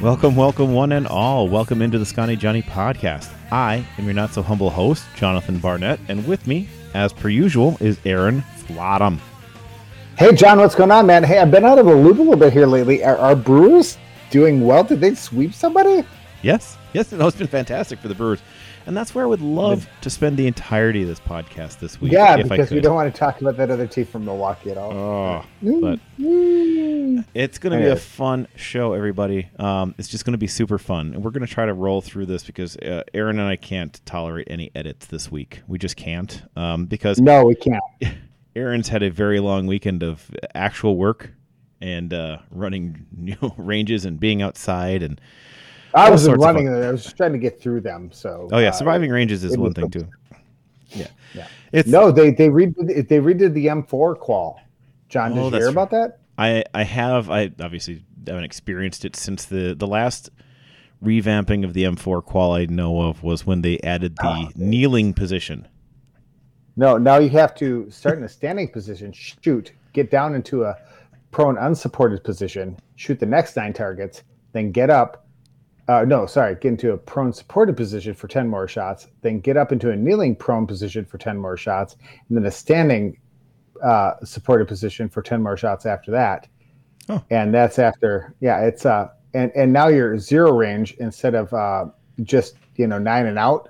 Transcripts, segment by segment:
Welcome, welcome, one and all. Welcome into the Scotty Johnny podcast. I am your not so humble host, Jonathan Barnett, and with me, as per usual, is Aaron Flottam. Hey, John, what's going on, man? Hey, I've been out of the loop a little bit here lately. Are, are Brewers doing well? Did they sweep somebody? Yes, yes, no, it's been fantastic for the Brewers. And that's where I would love to spend the entirety of this podcast this week. Yeah, because we don't want to talk about that other team from Milwaukee at all. Oh, but it's going to be a fun show, everybody. Um, it's just going to be super fun, and we're going to try to roll through this because uh, Aaron and I can't tolerate any edits this week. We just can't um, because no, we can't. Aaron's had a very long weekend of actual work and uh, running you know, ranges and being outside and I wasn't running I was just trying to get through them. So. Oh yeah, uh, surviving uh, ranges is one thing too. Yeah. Yeah. It's, no, they they redid they redid the M4 qual. John, did oh, you hear true. about that? I I have. I obviously haven't experienced it since the the last revamping of the M4 qual I know of was when they added the oh. kneeling position. No, now you have to start in a standing position, shoot, get down into a prone unsupported position, shoot the next nine targets, then get up, uh, no, sorry, get into a prone supported position for 10 more shots, then get up into a kneeling prone position for 10 more shots, and then a standing uh, supported position for 10 more shots after that. Oh. And that's after, yeah, it's, uh, and, and now you're zero range instead of uh, just, you know, nine and out.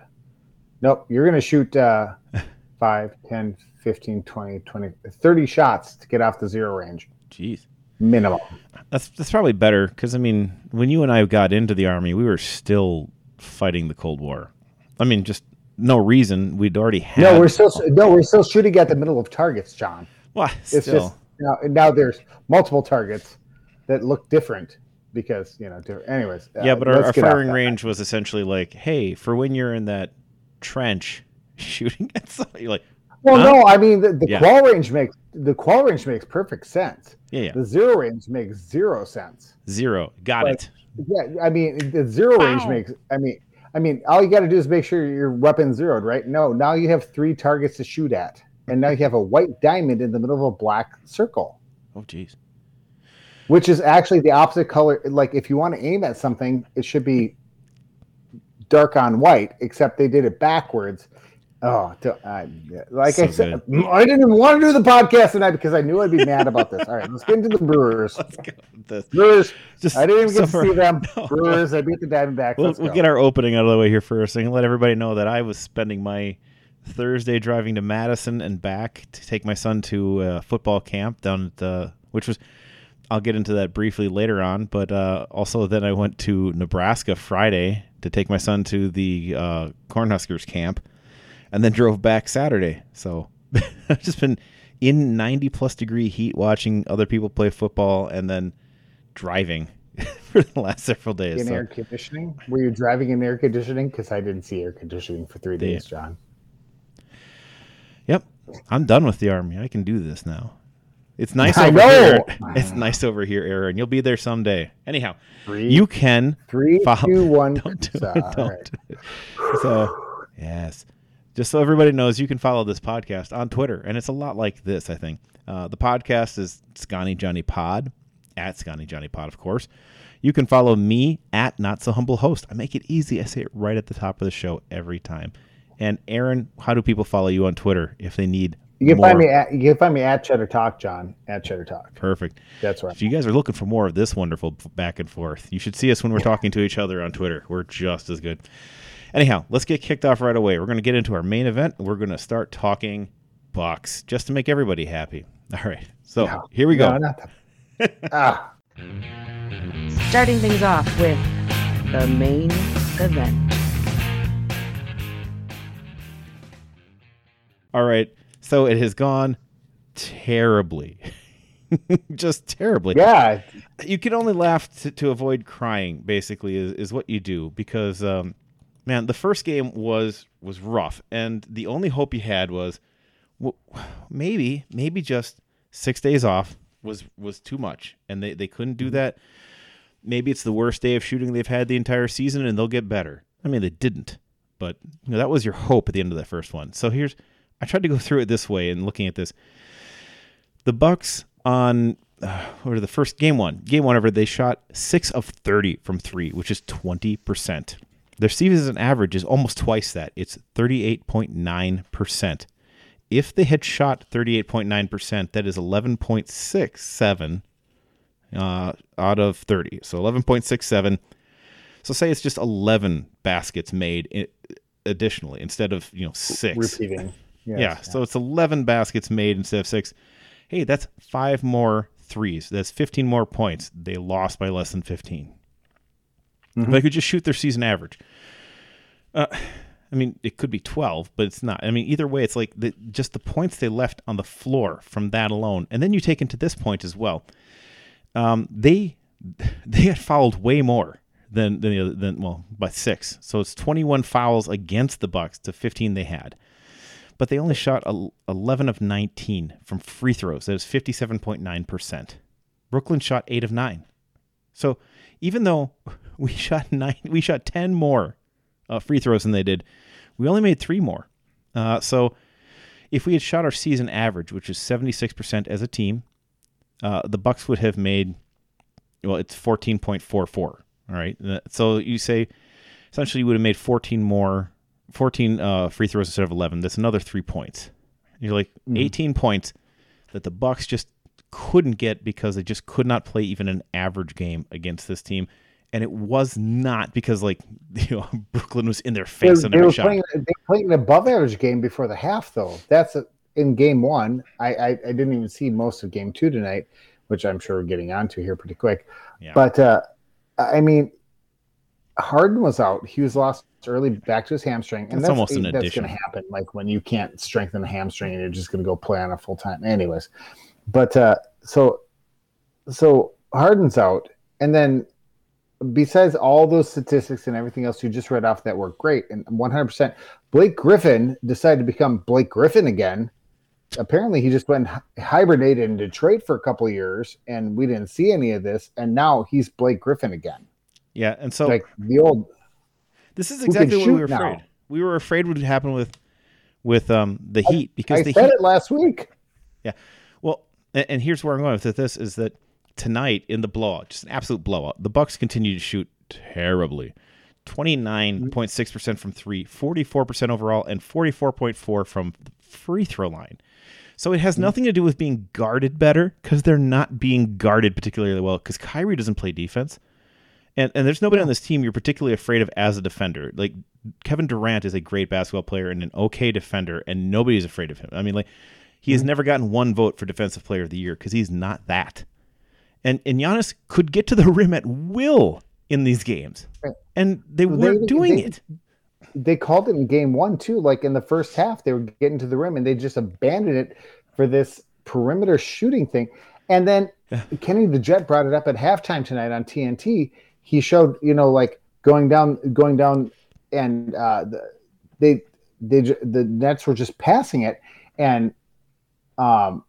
Nope, you're going to shoot uh, 5, 10, 15, 20, 20, 30 shots to get off the zero range. Jeez minimum. That's that's probably better because I mean, when you and I got into the army, we were still fighting the Cold War. I mean, just no reason. We'd already had. No, we're still no, we're still shooting at the middle of targets, John. Well, still. it's just now, now there's multiple targets that look different because you know. Anyways, yeah, uh, but our, our firing range was essentially like, hey, for when you're in that trench shooting at somebody, like, well, huh? no, I mean the, the yeah. qual range makes the qual range makes perfect sense. Yeah, yeah. The zero range makes zero sense. Zero, got it. Yeah, I mean the zero Ow. range makes. I mean, I mean, all you got to do is make sure your weapon zeroed, right? No, now you have three targets to shoot at, and now you have a white diamond in the middle of a black circle. Oh, jeez. Which is actually the opposite color. Like if you want to aim at something, it should be dark on white, except they did it backwards Oh, uh, like so I said, good. I didn't even want to do the podcast tonight because I knew I'd be mad about this. All right, let's get into the Brewers. Let's go this. Brewers. Just I didn't even get to see them. No. Brewers. I beat the Diamondbacks. We'll, we'll get our opening out of the way here first, and let everybody know that I was spending my Thursday driving to Madison and back to take my son to uh, football camp down at the, which was. I'll get into that briefly later on, but uh, also then I went to Nebraska Friday to take my son to the uh, Cornhuskers camp and then drove back Saturday. So I've just been in 90 plus degree heat watching other people play football and then driving for the last several days. In so. air conditioning? Were you driving in air conditioning? Because I didn't see air conditioning for three days, John. Yep. I'm done with the army. I can do this now. It's nice I over know. here. It's nice over here, Aaron. You'll be there someday. Anyhow, three, you can three, follow. two, one. Don't do it. Don't. Right. So, yes just so everybody knows, you can follow this podcast on Twitter, and it's a lot like this. I think uh, the podcast is Scotty Johnny Pod at Scotty Johnny Pod, of course. You can follow me at Not So Humble Host. I make it easy. I say it right at the top of the show every time. And Aaron, how do people follow you on Twitter if they need? You can more? find me at you can find me at Cheddar Talk, John. At Cheddar Talk. Perfect. That's right. If you guys are looking for more of this wonderful back and forth, you should see us when we're talking to each other on Twitter. We're just as good. Anyhow, let's get kicked off right away. We're going to get into our main event. We're going to start talking Bucks just to make everybody happy. All right. So no, here we go. No, ah. Starting things off with the main event. All right. So it has gone terribly just terribly. Yeah, you can only laugh to, to avoid crying. Basically, is, is what you do because, um, man, the first game was was rough, and the only hope you had was well, maybe maybe just six days off was was too much, and they they couldn't do that. Maybe it's the worst day of shooting they've had the entire season, and they'll get better. I mean, they didn't, but you know that was your hope at the end of the first one. So here's I tried to go through it this way and looking at this. The Bucks on uh, or the first game one, game one over, they shot six of thirty from three, which is twenty percent. Their season average is almost twice that. It's thirty eight point nine percent. If they had shot thirty eight point nine percent, that is eleven point six seven uh, out of thirty. So eleven point six seven. So say it's just eleven baskets made additionally instead of you know six. Yes, yeah, yeah, so it's 11 baskets made instead of six. Hey, that's five more threes. That's 15 more points. They lost by less than 15. Mm-hmm. They could just shoot their season average. Uh, I mean, it could be 12, but it's not. I mean, either way, it's like the, just the points they left on the floor from that alone. And then you take into this point as well. Um, they they had fouled way more than than, the other, than well by six. So it's 21 fouls against the Bucks to 15 they had but they only shot 11 of 19 from free throws. That was 57.9%. Brooklyn shot 8 of 9. So even though we shot nine, we shot 10 more uh, free throws than they did, we only made 3 more. Uh, so if we had shot our season average, which is 76% as a team, uh, the Bucks would have made well, it's 14.44. All right. Uh, so you say essentially you would have made 14 more 14 uh, free throws instead of 11. That's another three points. You're like mm. 18 points that the Bucks just couldn't get because they just could not play even an average game against this team. And it was not because like you know Brooklyn was in their face they, they were playing. They played an above average game before the half, though. That's a, in game one. I, I, I didn't even see most of game two tonight, which I'm sure we're getting onto here pretty quick. Yeah. But uh, I mean, Harden was out. He was lost early back to his hamstring, and that's, that's almost an that's going to happen. Like when you can't strengthen the hamstring, and you're just going to go play on a full time. Anyways, but uh, so so Harden's out, and then besides all those statistics and everything else you just read off that were great and 100%, Blake Griffin decided to become Blake Griffin again. Apparently, he just went hibernated in Detroit for a couple years, and we didn't see any of this. And now he's Blake Griffin again. Yeah, and so like the old this is exactly what we were afraid. We were afraid would happen with with um the Heat because I the said Heat, it last week. Yeah. Well, and, and here's where I'm going with this is that tonight in the blowout, just an absolute blowout, the Bucks continue to shoot terribly. 29.6% from 3, 44% overall and 44.4 from the free throw line. So it has mm-hmm. nothing to do with being guarded better cuz they're not being guarded particularly well cuz Kyrie doesn't play defense. And and there's nobody on this team you're particularly afraid of as a defender. Like Kevin Durant is a great basketball player and an okay defender, and nobody's afraid of him. I mean, like he has mm-hmm. never gotten one vote for defensive player of the year because he's not that. And and Giannis could get to the rim at will in these games, and they weren't they, doing they, it. They called it in game one too. Like in the first half, they were getting to the rim, and they just abandoned it for this perimeter shooting thing. And then Kenny the Jet brought it up at halftime tonight on TNT he showed you know like going down going down and uh, the, they they the Nets were just passing it and um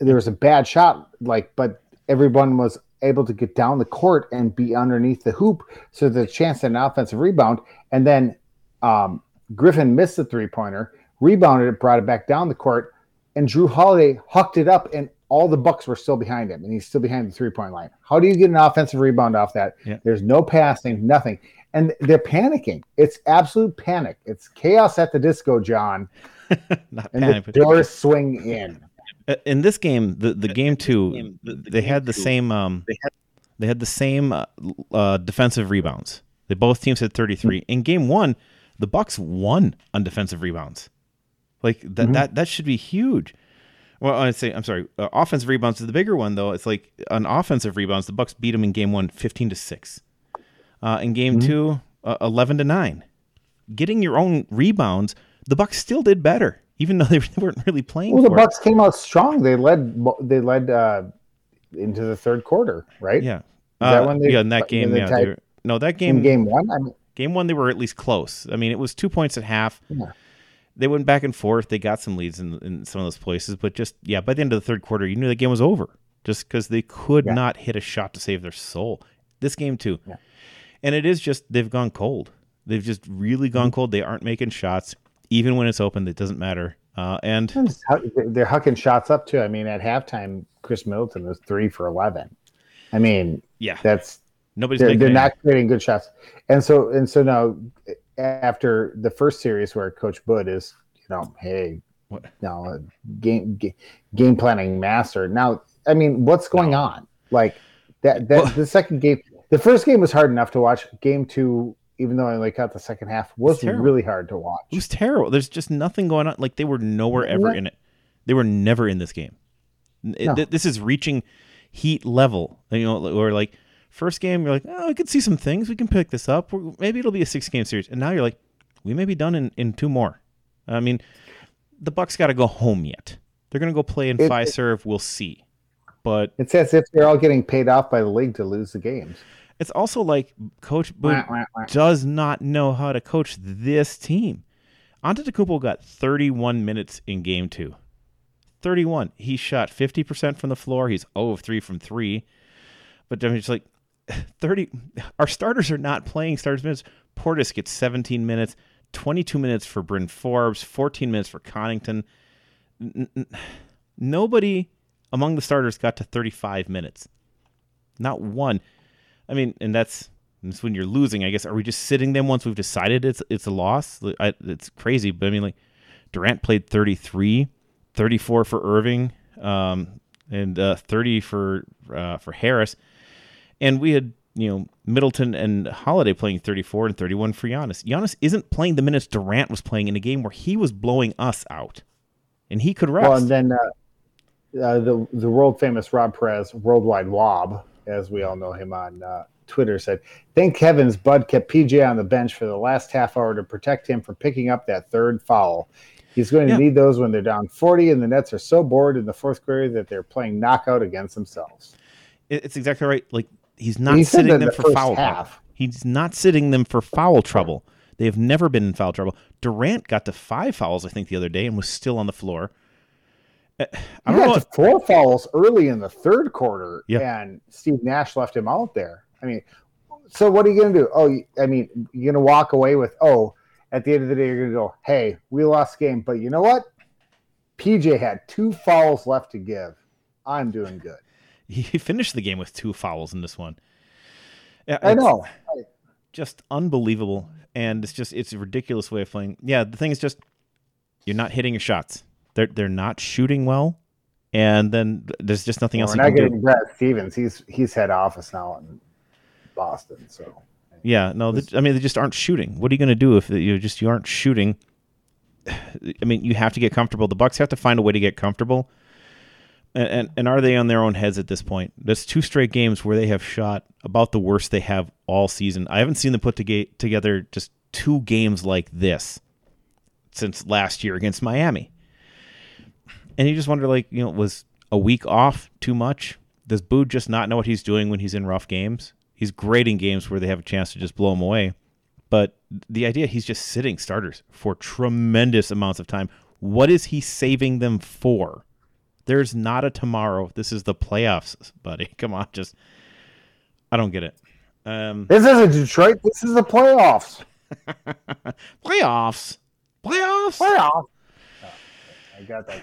there was a bad shot like but everyone was able to get down the court and be underneath the hoop so a chance at an offensive rebound and then um, Griffin missed the three pointer rebounded it brought it back down the court and Jrue Holiday hucked it up and all the Bucks were still behind him, and he's still behind the three point line. How do you get an offensive rebound off that? Yeah. There's no passing, nothing, and they're panicking. It's absolute panic. It's chaos at the disco, John. Not and panic, the doors swing in. Uh, in this game, the, the game two, they had the same um, they had the same uh, uh, defensive rebounds. They both teams had 33. In game one, the Bucks won on defensive rebounds. Like that mm-hmm. that that should be huge. Well, I say I'm sorry. Uh, offensive rebounds is the bigger one though. It's like on offensive rebounds, the Bucks beat them in game one, 15 to six. Uh, in game mm-hmm. two, uh, 11 to nine. Getting your own rebounds, the Bucks still did better, even though they weren't really playing. Well, the Bucks it. came out strong. They led. They led uh, into the third quarter, right? Yeah. that Uh, when they- yeah, in that game, yeah. were- no, that game, game one, I mean, game one, they were at least close. I mean, it was two points at half. Yeah. They went back and forth. They got some leads in, in some of those places, but just yeah, by the end of the third quarter, you knew the game was over just because they could Yeah. not hit a shot to save their soul. This game too, Yeah. and it is just they've gone cold. They've just really Mm-hmm. gone cold. They aren't making shots, even when it's open. It doesn't matter. Uh, and they're hucking shots up too. I mean, at halftime, Khris Middleton was three for eleven. I mean, yeah, that's nobody's they're, they're not creating good shots. And so and so now, after the first series where Coach Bud is, you know, hey, What? now uh, game ga- game planning master. Now, I mean, what's going on? Like that that Well- the second game, the first game was hard enough to watch. Game two, even though I like caught the second half, was really hard to watch. It was terrible. There's just nothing going on. Like they were nowhere ever No. in it. They were never in this game. It- No. th- this is reaching heat level. You know, or like first game, you're like, oh, we could see some things. We can pick this up. Maybe it'll be a six game series. And now you're like, we may be done in, in two more. I mean, the Bucks got to go home yet. They're gonna go play in It- Fiserv. We'll see. But It's as if they're all getting paid off by the league to lose the games. It's also like Coach Boone does not know how to coach this team. Antetokounmpo got 31 minutes in game two. 31. He shot 50% from the floor. He's 0 of 3 from 3. But I'm just like 30 our starters are not playing starters minutes. Portis gets 17 minutes, 22 minutes for Bryn Forbes, 14 minutes for Connaughton. N- n- nobody among the starters got to 35 minutes. Not one. I mean, and that's when you're losing. I guess are we just sitting them once we've decided it's it's a loss? I, it's crazy, but I mean, like Durant played 33, 34 for Irving, um, and uh, 30 for uh, for Harris, and we had you know Middleton and Holiday playing 34 and 31 for Giannis. Giannis isn't playing the minutes Durant was playing in a game where he was blowing us out, and he could rest. Well, and then uh, uh, the the world famous Rob Perez, Worldwide Wob, as we all know him on uh, Twitter, said, "Thank heavens Bud kept PJ on the bench for the last half hour to protect him from picking up that third foul. He's going to Yeah. need those when they're down 40 and the Nets are so bored in the fourth quarter that they're playing knockout against themselves." It's exactly right. Like he's not He sitting them the for foul half. trouble. He's not sitting them for foul trouble. They have never been in foul trouble. Durant got to five fouls, I think, the other day, and was still on the floor. I He don't know. four fouls early in the third quarter, Yeah. and Steve Nash left him out there. I mean, so what are you going to do? Oh, I mean, you're going to walk away with, oh, at the end of the day, you're going to go, hey, we lost the game, but you know what? PJ had two fouls left to give. I'm doing good. He finished the game with two fouls in this one. Yeah, I know. Just unbelievable, and it's just it's a ridiculous way of playing. Yeah, the thing is just you're not hitting your shots. They're they're not shooting well, and then there's just nothing else We're not can do. getting Brad Stevens. He's he's head office now in Boston. So Yeah, no, they, I mean they just aren't shooting. What are you going to do if you just you aren't shooting? I mean, you have to get comfortable. The Bucks have to find a way to get comfortable. And, and and are they on their own heads at this point? That's two straight games where they have shot about the worst they have all season. I haven't seen them put to together just two games like this since last year against Miami. And you just wonder, like, you know, was a week off too much? Does Boo just not know what he's doing when he's in rough games? He's great in games where they have a chance to just blow him away. But the idea he's just sitting starters for tremendous amounts of time. What is he saving them for? There's not a tomorrow. This is the playoffs, buddy. Come on, just I don't get it. Um, this isn't Detroit. This is the playoffs. playoffs, playoffs. Playoffs. I got that.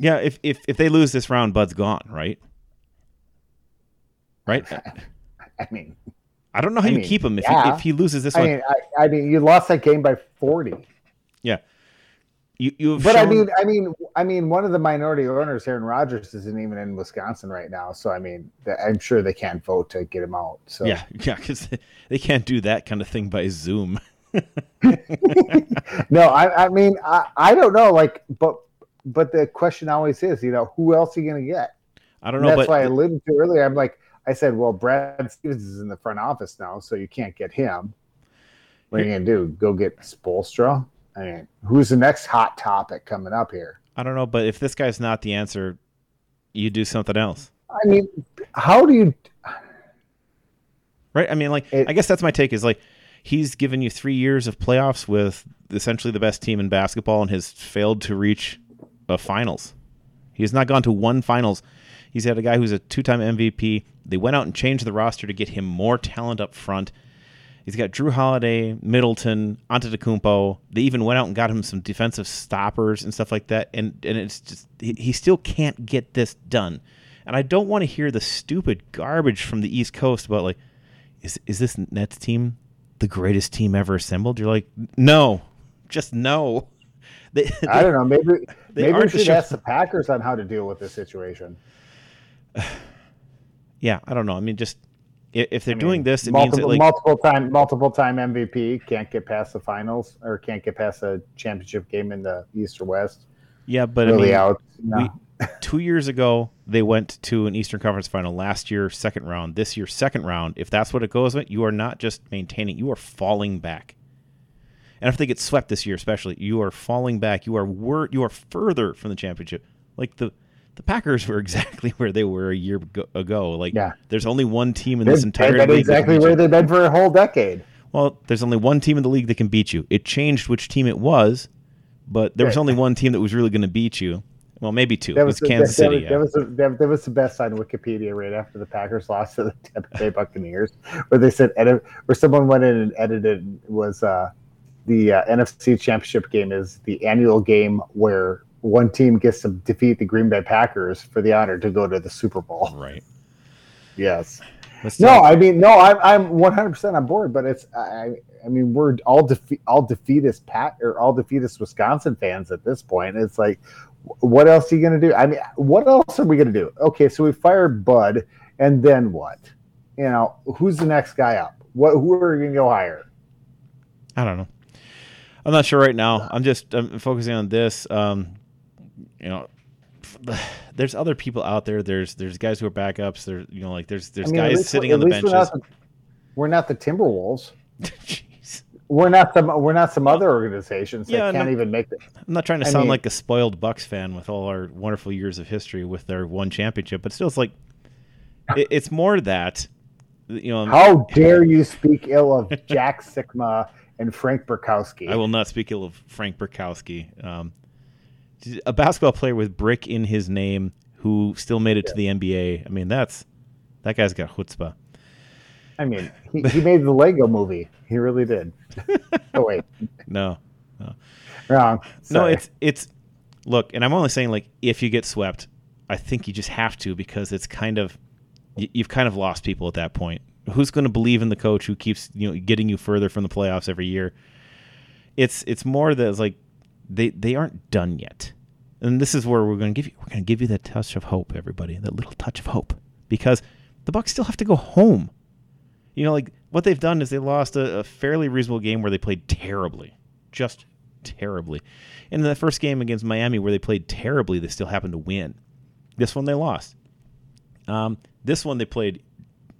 Yeah, if if if they lose this round, Bud's gone, right? Right. I mean, I don't know how I you mean, keep him if yeah. he, if he loses this I one. mean, I, I mean, you lost that game by forty. yeah, you you But I mean, I mean, I mean, one of the minority owners, Aaron Rodgers, isn't even in Wisconsin right now. So I mean, I'm sure they can't vote to get him out. So yeah, yeah, because they can't do that kind of thing by Zoom. no, I, I mean, I, I don't know. Like, but but the question always is, you know, who else are you going to get? I don't And know, that's but why I alluded to earlier. I'm like, I said, well, Brad Stevens is in the front office now, so you can't get him. What are you going to do? Go get Spoelstra? I mean, who's the next hot topic coming up here? I don't know. But if this guy's not the answer, you do something else. I mean, how do you? Right. I mean, like, It- I guess that's my take. Is like, he's given you three years of playoffs with essentially the best team in basketball, and has failed to reach a finals. He has not gone to one finals. He's had a guy who's a two-time MVP. They went out and changed the roster to get him more talent up front. He's got Jrue Holiday, Middleton, Antetokounmpo. They even went out and got him some defensive stoppers and stuff like that. And and it's just he, he still can't get this done. And I don't want to hear the stupid garbage from the East Coast about like, is is this Nets team the greatest team ever assembled? You're like, no, just no. They, I don't know. Maybe they maybe we should ask the Packers on how to deal with this situation. yeah, I don't know. I mean, just if they're I doing this, it multiple, means that like multiple time multiple time MVP can't get past the finals or can't get past a championship game in the East or West. yeah, but really I mean, out. No. we, two years ago they went to an Eastern Conference final. Last year, second round. This year, second round. If that's what it goes with, you are not just maintaining; you are falling back. And if they get swept this year, especially, you are falling back. You are wor- You are further from the championship. Like the the Packers were exactly where they were a year ago-. Like Yeah. there's only one team in They've this entire been league. exactly where they've been for a whole decade. Well, there's only one team in the league that can beat you. It changed which team it was, but there was only one team that was really going to beat you. Well, maybe two. That it was, was Kansas that, City. That, yeah. was the, that, that was the best on Wikipedia right after the Packers lost to the Tampa Bay Buccaneers, where they said edit, where someone went in and edited was uh, the uh, NFC Championship game is the annual game where one team gets to defeat the Green Bay Packers for the honor to go to the Super Bowl. right. Yes. Let's No, I mean, no, I'm I'm 100 percent on board, but it's I I mean we're all defeat all defeatist Pat or all defeatist Wisconsin fans at this point. It's like, what else are you gonna do? I mean, what else are we gonna do? Okay, so we fired Bud, and then what? You know, who's the next guy up? What who are we gonna go hire? I don't know. I'm not sure right now. I'm just I'm focusing on this. Um, you know, there's other people out there. There's there's guys who are backups. There's you know like there's there's I mean, guys sitting on the benches. We're not the, we're not the Timberwolves. Jeez. We're not some. We're not some other organizations that Yeah, can't no. even make it. I'm not trying to I sound mean- like a spoiled Bucks fan with all our wonderful years of history with their one championship, but still, it's like it, it's more that you know. How dare you speak ill of Jack Sikma and Frank Brickowski? I will not speak ill of Frank Burkowski. Um, a basketball player with brick in his name who still made it to the NBA. I mean, that's that guy's got chutzpah. I mean, he, he made the Lego movie. He really did. oh wait, No, wrong. no, it's it's look, and I'm only saying like if you get swept, I think you just have to because it's kind of you've kind of lost people at that point. Who's going to believe in the coach who keeps you know getting you further from the playoffs every year? It's it's more that it's like they they aren't done yet, and this is where we're going to give you we're going to give you that touch of hope, everybody, that little touch of hope, because the Bucks still have to go home. You know, like what they've done is they lost a, a fairly reasonable game where they played terribly, just terribly. And in the first game against Miami, where they played terribly, they still happened to win. This one they lost. Um, this one they played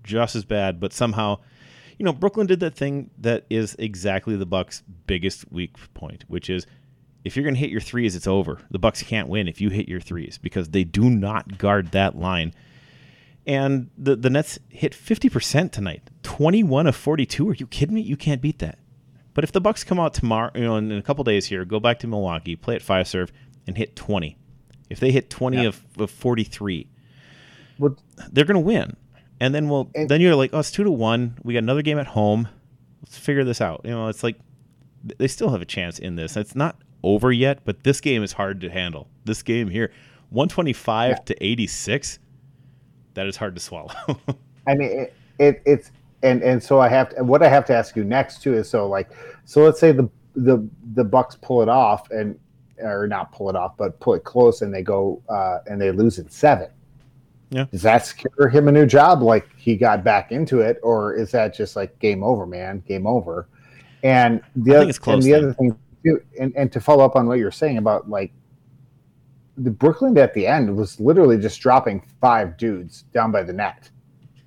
just as bad, but somehow, you know, Brooklyn did that thing that is exactly the Bucks' biggest weak point, which is if you're going to hit your threes, it's over. The Bucks can't win if you hit your threes because they do not guard that line. And the the Nets hit 50% tonight. 21 of 42. Are you kidding me? You can't beat that. But if the Bucks come out tomorrow, you know, in a couple days here, go back to Milwaukee, play at Fiserv, and hit 20. If they hit 20 Yeah. of, of 43, Well, they're going to win. And then we'll And- then you're like, oh, it's two to one. We got another game at home. Let's figure this out. You know, it's like they still have a chance in this. It's not over yet, but this game is hard to handle. This game here, 125 Yeah. to 86, that is hard to swallow. I mean, it, it it's and and so I have to. What I have to ask you next too is so like so let's say the the the Bucks pull it off and or not pull it off, but pull it close and they go uh, and they lose in seven. Yeah. Does that secure him a new job? Like he got back into it, or is that just like game over, man? Game over. And the other close and the other thing too, and, and to follow up on what you're saying about like the Brooklyn at the end was literally just dropping five dudes down by the net.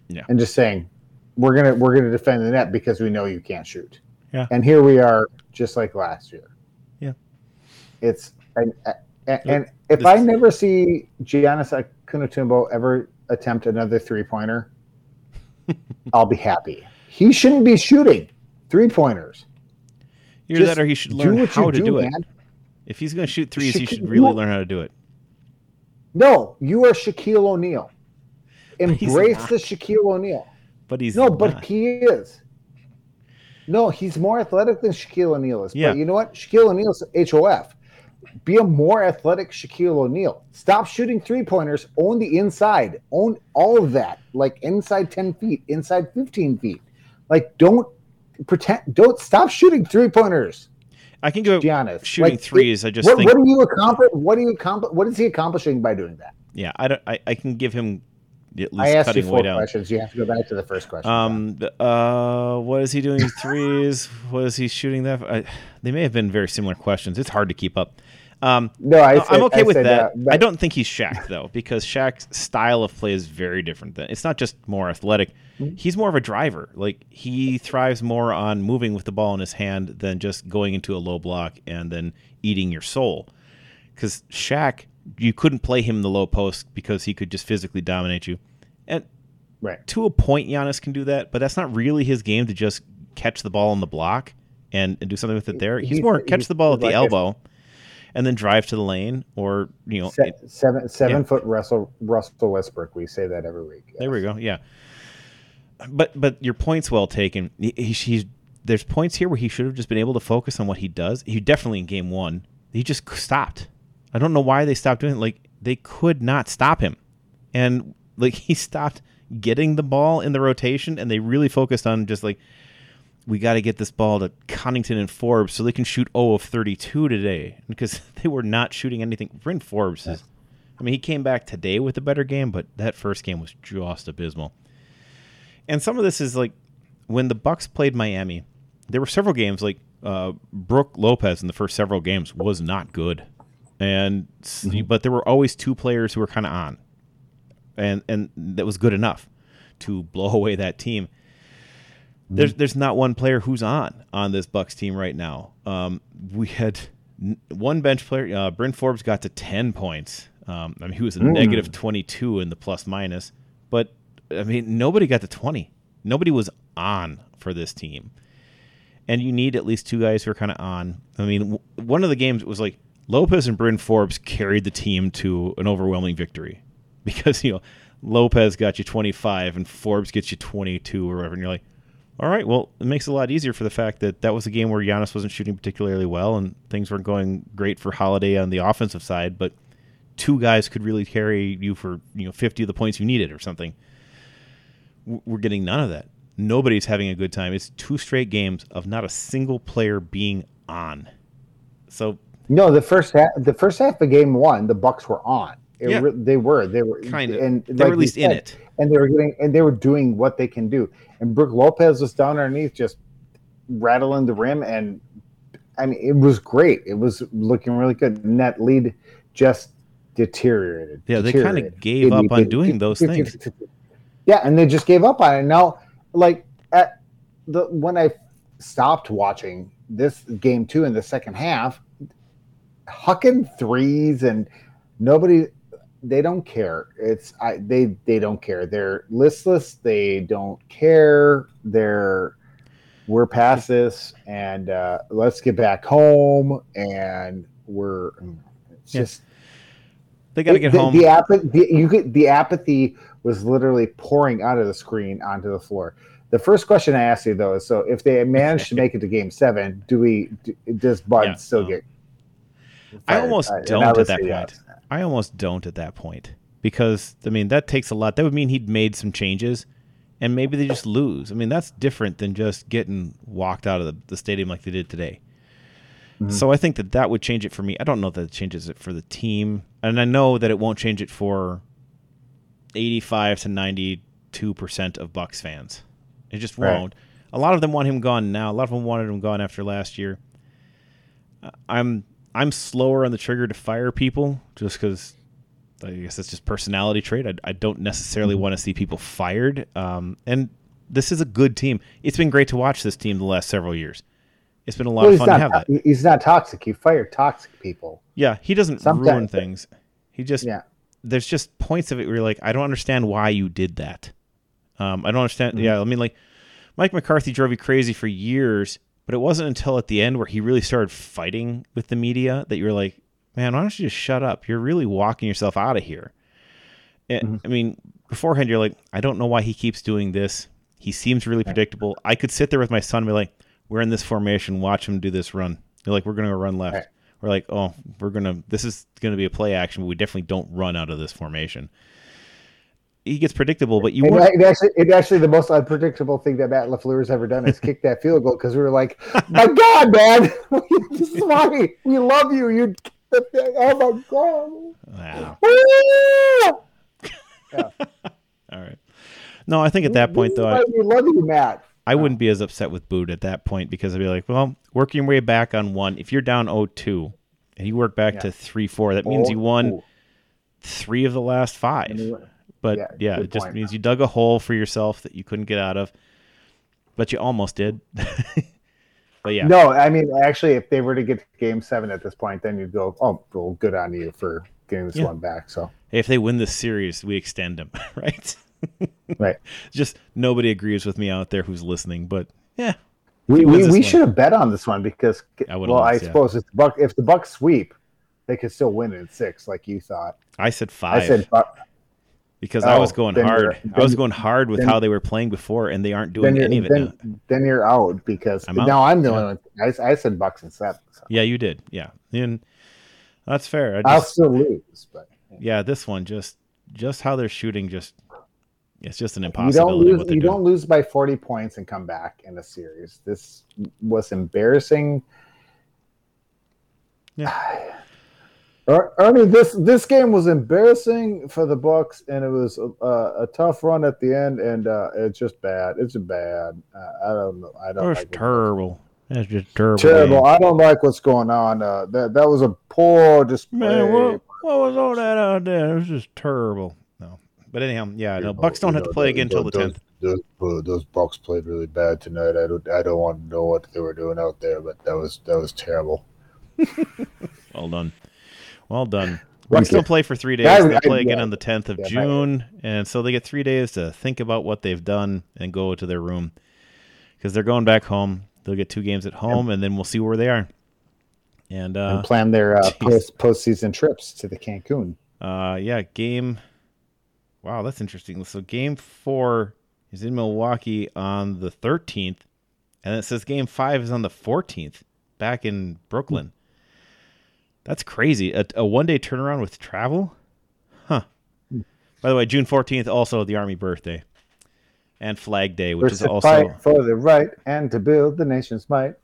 Yeah. And just saying, we're gonna we're gonna defend the net because we know you can't shoot. Yeah. And here we are, just like last year. Yeah. It's and and, and. If This- I never see Giannis Antetokounmpo ever attempt another three pointer, I'll be happy. He shouldn't be shooting three pointers. Either that or he should learn how to do, do it. man. If he's going to shoot threes, he should really learn how to do it. No, you are Shaquille O'Neal. Embrace the Shaquille O'Neal. But he's No, but not. he is. No, he's more athletic than Shaquille O'Neal is. Yeah. But you know what? Shaquille O'Neal's HOF. Be a more athletic Shaquille O'Neal. Stop shooting three pointers. Own the inside. Own all of that. Like inside 10 feet, inside 15 feet. Like don't pretend, don't stop shooting three pointers, I can go Giannis. shooting Like, threes. I just what, think, what are you accomplish? What are you accomplish? What is he accomplishing by doing that? yeah, I don't. I, I can give him at I least asked you four way down. questions. You have to go back to the first question. Um, uh, what is he doing threes? what is he shooting that? I, they may have been very similar questions. It's hard to keep up. Um, no, I I'm okay I with said, that. uh, I don't think he's Shaq though, because Shaq's style of play is very different. Than it's not just more athletic. Mm-hmm. He's more of a driver. Like he thrives more on moving with the ball in his hand than just going into a low block and then eating your soul. Because Shaq, you couldn't play him in the low post because he could just physically dominate you. And Right. to a point, Giannis can do that, but that's not really his game to just catch the ball on the block and, and do something with it there. He's He- more catch he's the ball at the like elbow and then drive to the lane or, you know, Se- it- seven seven yeah. foot Russell Russell Westbrook. We say that every week. there we go. Yeah. But but your point's well taken. He, he- he's there's points here where he should have just been able to focus on what he does. He definitely in game one, he just stopped. I don't know why they stopped doing it. Like they could not stop him, and like he stopped getting the ball in the rotation, and they really focused on just like we got to get this ball to Connaughton and Forbes so they can shoot 0 of 32 today because they were not shooting anything. Bryn Forbes is, I mean, he came back today with a better game, but that first game was just abysmal. And some of this is like when the Bucks played Miami, there were several games like uh, Brooke Lopez in the first several games was not good, and s- but there were always two players who were kind of on, and and that was good enough to blow away that team. There's there's not one player who's on on this Bucks team right now. Um, we had one bench player. Uh, Bryn Forbes got to ten points. Um, I mean, he was a negative twenty two in the plus minus, but I mean, nobody got to twenty. Nobody was on for this team, and you need at least two guys who are kind of on. I mean, w- one of the games was like Lopez and Bryn Forbes carried the team to an overwhelming victory because you know Lopez got you twenty five and Forbes gets you twenty two or whatever, and you're like. All right. Well, it makes it a lot easier for the fact that that was a game where Giannis wasn't shooting particularly well, and things weren't going great for Holiday on the offensive side. But two guys could really carry you for you know fifty of the points you needed or something. We're getting none of that. Nobody's having a good time. It's two straight games of not a single player being on. So No, the first half, the first half of game one, the Bucks were on. It Yeah. re- they were, they were Kinda. and They were at least in it. and they were getting, and they were doing what they can do. And Brooke Lopez was down underneath, just rattling the rim, and I mean, it was great. It was looking really good. And that lead just deteriorated. Yeah, they kinda deteriorated. gave up on doing those things. Yeah, and they just gave up on it. Now, like at the when I stopped watching this game two in the second half, hucking threes and nobody they don't care. It's I they they don't care. They're listless. They don't care. They're we're past this and uh, let's get back home and we're it's Yeah. just they got to get the, home. The, apathy, the, you could, the apathy was literally pouring out of the screen onto the floor. The first question I asked you though is: so if they manage to make it to Game Seven, do we? Do, does Bud Yeah, still no. get? I almost and don't I at that point. I almost don't at that point because I mean that takes a lot. That would mean he'd made some changes, and maybe they just lose. I mean that's different than just getting walked out of the, the stadium like they did today. Mhm. So I think that that would change it for me. I don't know that it changes it for the team, and I know that it won't change it for eighty-five to ninety-two percent of Bucks fans. It just Right. won't. A lot of them want him gone now. A lot of them wanted him gone after last year. I'm I'm slower on the trigger to fire people just because I guess it's just personality trait. I, I don't necessarily want to see people fired. Um, and this is a good team. It's been great to watch this team the last several years. It's been a lot Well, of fun not. to have that. He's not toxic. You fire toxic people. Yeah, he doesn't Sometimes- ruin things. He just Yeah. there's just points of it where you're like, I don't understand why you did that. Um, I don't understand. Mm-hmm. Yeah, I mean, like Mike McCarthy drove you crazy for years, but it wasn't until at the end where he really started fighting with the media that you were like, man, why don't you just shut up? You're really walking yourself out of here. And, Mm-hmm. I mean, beforehand, you're like, I don't know why he keeps doing this. He seems really predictable. I could sit there with my son and be like, we're in this formation. Watch him do this run. You're like, we're going to run left. Right. We're like, oh, we're going to, this is going to be a play action, but we definitely don't run out of this formation. He gets predictable, but you it actually, it actually the most unpredictable thing that Matt Lafleur has ever done is kick that field goal because we were like, "My God, man, this is why we love you." You, oh Wow. my God, All right. No, I think at that point, though, I, we love you, Matt. I wouldn't be as upset with Boot at that point because I'd be like, well, work your way back on one. If you're down 0-2 and you work back Yeah. to 3-4, that means you won oh. three of the last five. But Yeah, yeah, it just point. means you dug a hole for yourself that you couldn't get out of. But you almost did. but yeah, No, I mean, actually, if they were to get to Game Seven at this point, then you'd go, "Oh, well, good on you for getting this Yeah. one back." So, if they win this series, we extend them, right? right. just nobody agrees with me out there who's listening, but yeah, We, we, we one. should have bet on this one because, I well, I yeah. suppose if the Buck if the Bucks sweep, they could still win in six, like you thought. I said five. I said, Because I was Oh, going hard. I was going hard with then- how they were playing before, and they aren't doing any of it now. then, then you're out because I'm out. now I'm the Yeah. only one. I, I said Bucks and seven. So. Yeah, you did. Yeah, and that's fair. I I'll still lose, but yeah, this one just just how they're shooting just it's just an you don't impossibility. lose. You don't lose by forty points and come back in a series. This was embarrassing. Yeah. Mean, this this game was embarrassing for the Bucks, and it was a, a tough run at the end, and uh, it's just bad. It's bad. Uh, I don't know. I don't. Was like it. terrible. That's just terrible. Terrible. game. I don't like what's going on. Uh, that that was a poor display. Man, what, what was all that out there? It was just terrible. No, but anyhow, yeah, no. Bucks don't have to play again until the tenth. Those, those, those Bucks played really bad tonight. I don't. I don't want to know what they were doing out there, but that was that was terrible. Well done. Well done. Bucks you. don't play for three days. Yeah, they play again yeah. on the tenth of Yeah. June, and so they get three days to think about what they've done and go to their room because they're going back home. They'll get two games at home, and then we'll see where they are. And uh, and plan their uh, post postseason trips to the Cancun. Uh, yeah, game. Wow, that's interesting. So game four is in Milwaukee on the 13th, and it says game five is on the 14th, back in Brooklyn. That's crazy. A, a one day turnaround with travel, huh? By the way, June 14th also the Army birthday, and Flag Day, which First is to also fight for the right and to build the nation's might.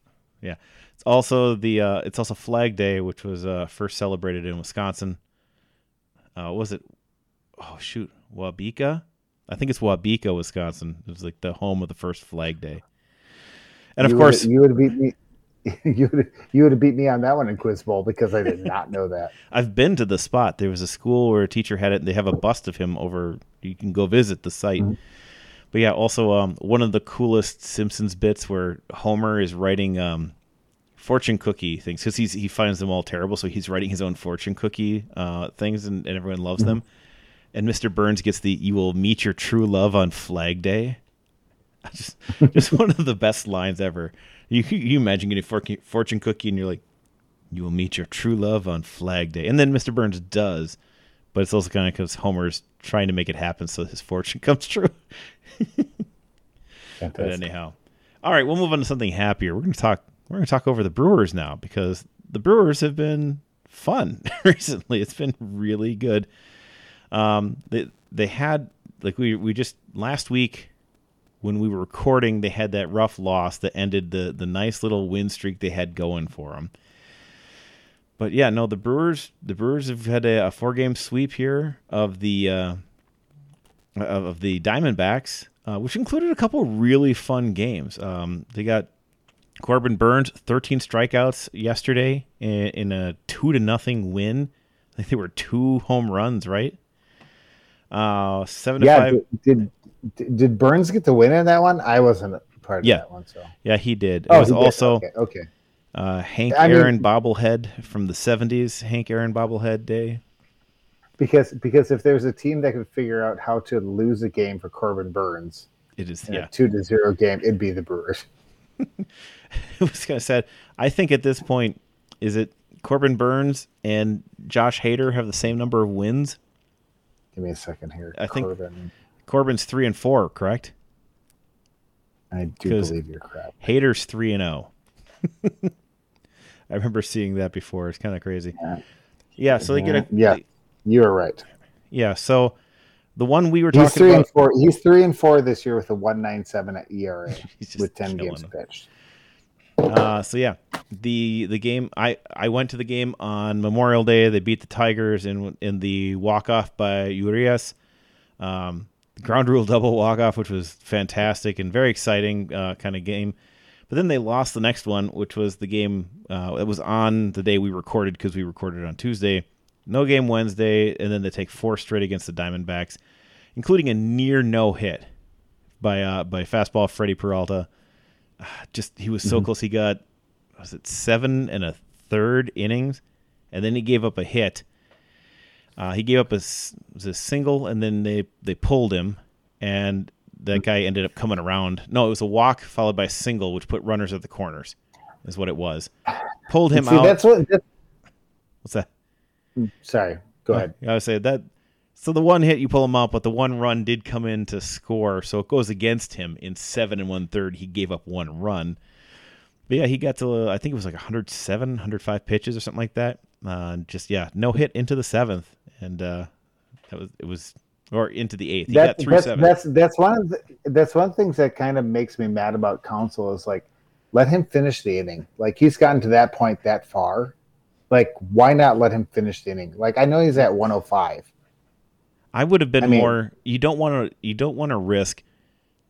Yeah. It's also the uh, it's also Flag Day, which was uh, first celebrated in Wisconsin. Uh, was it? Oh shoot, Waubeka. I think it's Waubeka, Wisconsin. It was like the home of the first Flag Day. And of course, would've- you would beat me. You would you would have beat me on that one in Quiz Bowl because I did not know that. I've been to the spot. There was a school where a teacher had it. and They have a bust of him over. You can go visit the site. Mhm. But yeah, also um, one of the coolest Simpsons bits where Homer is writing um, fortune cookie things because he's he finds them all terrible, so he's writing his own fortune cookie uh, things, and, and everyone loves them. And Mr. Burns gets the "You will meet your true love on Flag Day." Just just one of the best lines ever. You you imagine getting a fortune, fortune cookie and you're like, "You will meet your true love on Flag Day," and then Mr. Burns does, but it's also kind of because Homer's trying to make it happen so his fortune comes true. But anyhow, all right, we'll move on to something happier. We're going to talk. We're going to talk over the Brewers now because the Brewers have been fun recently. It's been really good. Um, they they had like we we just last week when we were recording, they had that rough loss that ended the the nice little win streak they had going for them. But yeah, no, the Brewers the Brewers have had a, a four game sweep here of the uh, of, of the Diamondbacks, uh, which included a couple really fun games. Um, they got Corbin Burnes, 13 strikeouts yesterday in, in a two to nothing win. I think they were two home runs, right? Uh, seven to Yeah, five. did, did did Burnes get the win in that one? I wasn't a part of Yeah. that one, so Yeah, he did. It oh, was he did. also okay. okay. uh, Hank I mean- Aaron bobblehead from the 70s. Hank Aaron bobblehead day. because because if there's a team that could figure out how to lose a game for Corbin Burnes, It is yeah. a two to zero game, it'd be the Brewers. it was kind of sad. I think at this point, is it Corbin Burnes and Josh Hader have the same number of wins? Give me a second here. I think- Corbin, Corbin's three and four, correct? I do believe you're correct. Hader's three and zero. I remember seeing that before. It's kind of crazy. Yeah. Yeah, so they get a Yeah. You are right. yeah. So the one we were He's talking three about, and four. He's three and four this year with a one nine seven at ERA with ten games them. pitched. Uh, so yeah, the the game I I went to the game on Memorial Day. They beat the Tigers in in the walk off by Urias, um, ground rule double walk off, which was fantastic and very exciting uh, kind of game. But then they lost the next one, which was the game uh, that was on the day we recorded because we recorded on Tuesday. No game Wednesday, and then they take four straight against the Diamondbacks, including a near no hit by uh, by fastball Freddie Peralta just he was so close. He got was it seven and a third innings, and then he gave up a hit. Uh, he gave up a, a single, and then they they pulled him, and that guy ended up coming around. No, it was a walk followed by a single, which put runners at the corners, is what it was. Pulled him See, out. that's what. That's, What's that? sorry, go ahead. I would say that. So the one hit you pull him out, but the one run did come in to score, so it goes against him in seven and one third. He gave up one run, but yeah, he got to uh, I think it was like 107, 105 pitches or something like that. Uh, just yeah, no hit into the seventh, and uh, that was it was or into the eighth. He That- got that's, seven. that's that's one of the, that's one of the things that kind of makes me mad about Counsell is like let him finish the inning. Like he's gotten to that point that far. Like why not let him finish the inning? Like I know he's at 105. I would have been I mean- more. You don't want to. You don't want to risk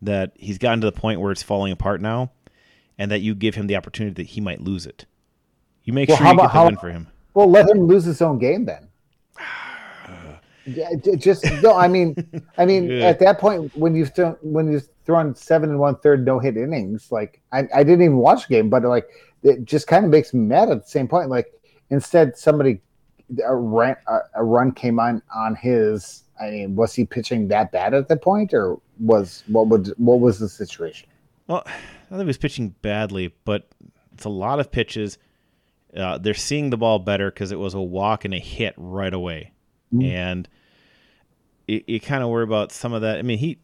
that he's gotten to the point where it's falling apart now, and that you give him the opportunity that he might lose it. You make Well, sure you get the how- win for him. Well, let him lose his own game then. Yeah, just no. I mean, I mean, Yeah. at that point when you've thrown when you've thrown seven and one third no hit innings, like I, I didn't even watch the game, but like it just kind of makes me mad at the same point. Like instead, somebody a run a, a run came on on his. I mean, was he pitching that bad at that point, or was what would what was the situation? Well, I think he was pitching badly, but it's a lot of pitches. Uh, they're seeing the ball better because it was a walk and a hit right away, Mm. and you, you kind of worry about some of that. I mean, he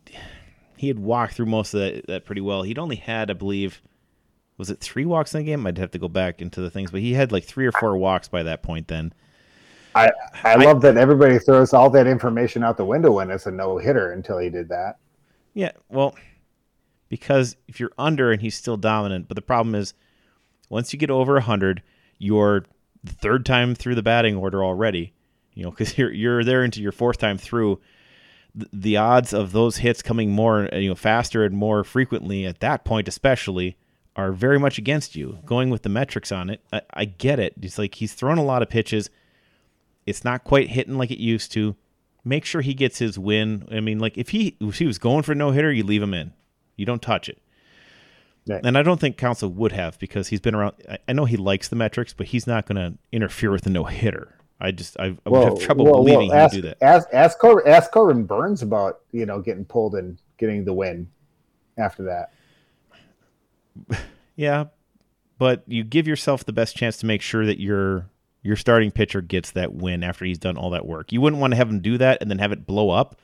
he had walked through most of that, that pretty well. He'd only had, I believe, was it three walks in the game? I'd have to go back into the things, but he had like three or four walks by that point. Then I I I- love that everybody throws all that information out the window when it's a no hitter until he did that. Yeah, well, because if you're under and he's still dominant, but the problem is once you get over a 100, you're third time through the batting order already, you know, because you're, you're there into your fourth time through. The, the odds of those hits coming more, uh, you know, faster and more frequently at that point, especially, are very much against you. Going with the metrics on it, I, I get it. It's like he's thrown a lot of pitches. It's not quite hitting like it used to make sure he gets his win. I mean, like if he if he was going for no hitter, you leave him in. You don't touch it. Right. And I don't think Counsell would have because he's been around. I, I know he likes the metrics, but he's not going to interfere with a no hitter. I just I, I would have trouble well, believing well, ask, he would do that. Ask ask Corbin, ask Corbin Burnes about you know getting pulled and getting the win after that. Yeah, but you give yourself the best chance to make sure that your your starting pitcher gets that win after he's done all that work. You wouldn't want to have him do that and then have it blow up.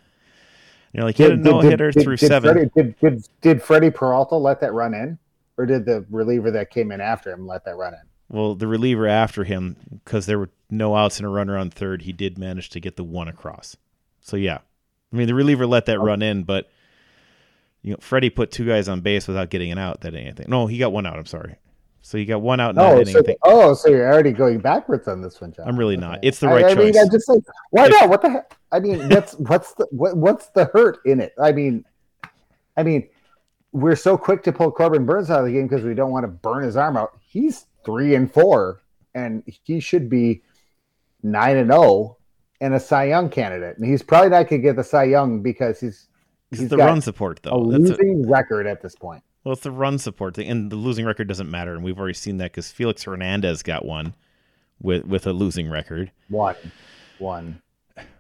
You're like, hit a no hitter through did seven. Freddie, did, did did Freddie Peralta let that run in, or did the reliever that came in after him let that run in? Well, the reliever after him, because there were no outs and a runner on third, he did manage to get the one across. So yeah, I mean the reliever let that run in, but you know Freddie put two guys on base without getting an out. That anything. No, he got one out. I'm sorry. So you got one out, not Oh, hitting so, oh, so you're already going backwards on this one, John. I'm really Okay. not. It's the I- right I, mean, choice. I'm just like, why If- not? What the heck? I mean, that's what's the what, what's the hurt in it? I mean, I mean, we're so quick to pull Corbin Burnes out of the game because we don't want to burn his arm out. He's three and four, and he should be nine and zero and a Cy Young candidate. And he's probably not going to get the Cy Young because he's he's the run support a though. That's a, losing record at this point. Well, it's the run support thing, and the losing record doesn't matter, and we've already seen that because Felix Hernandez got one with with a losing record. One, one.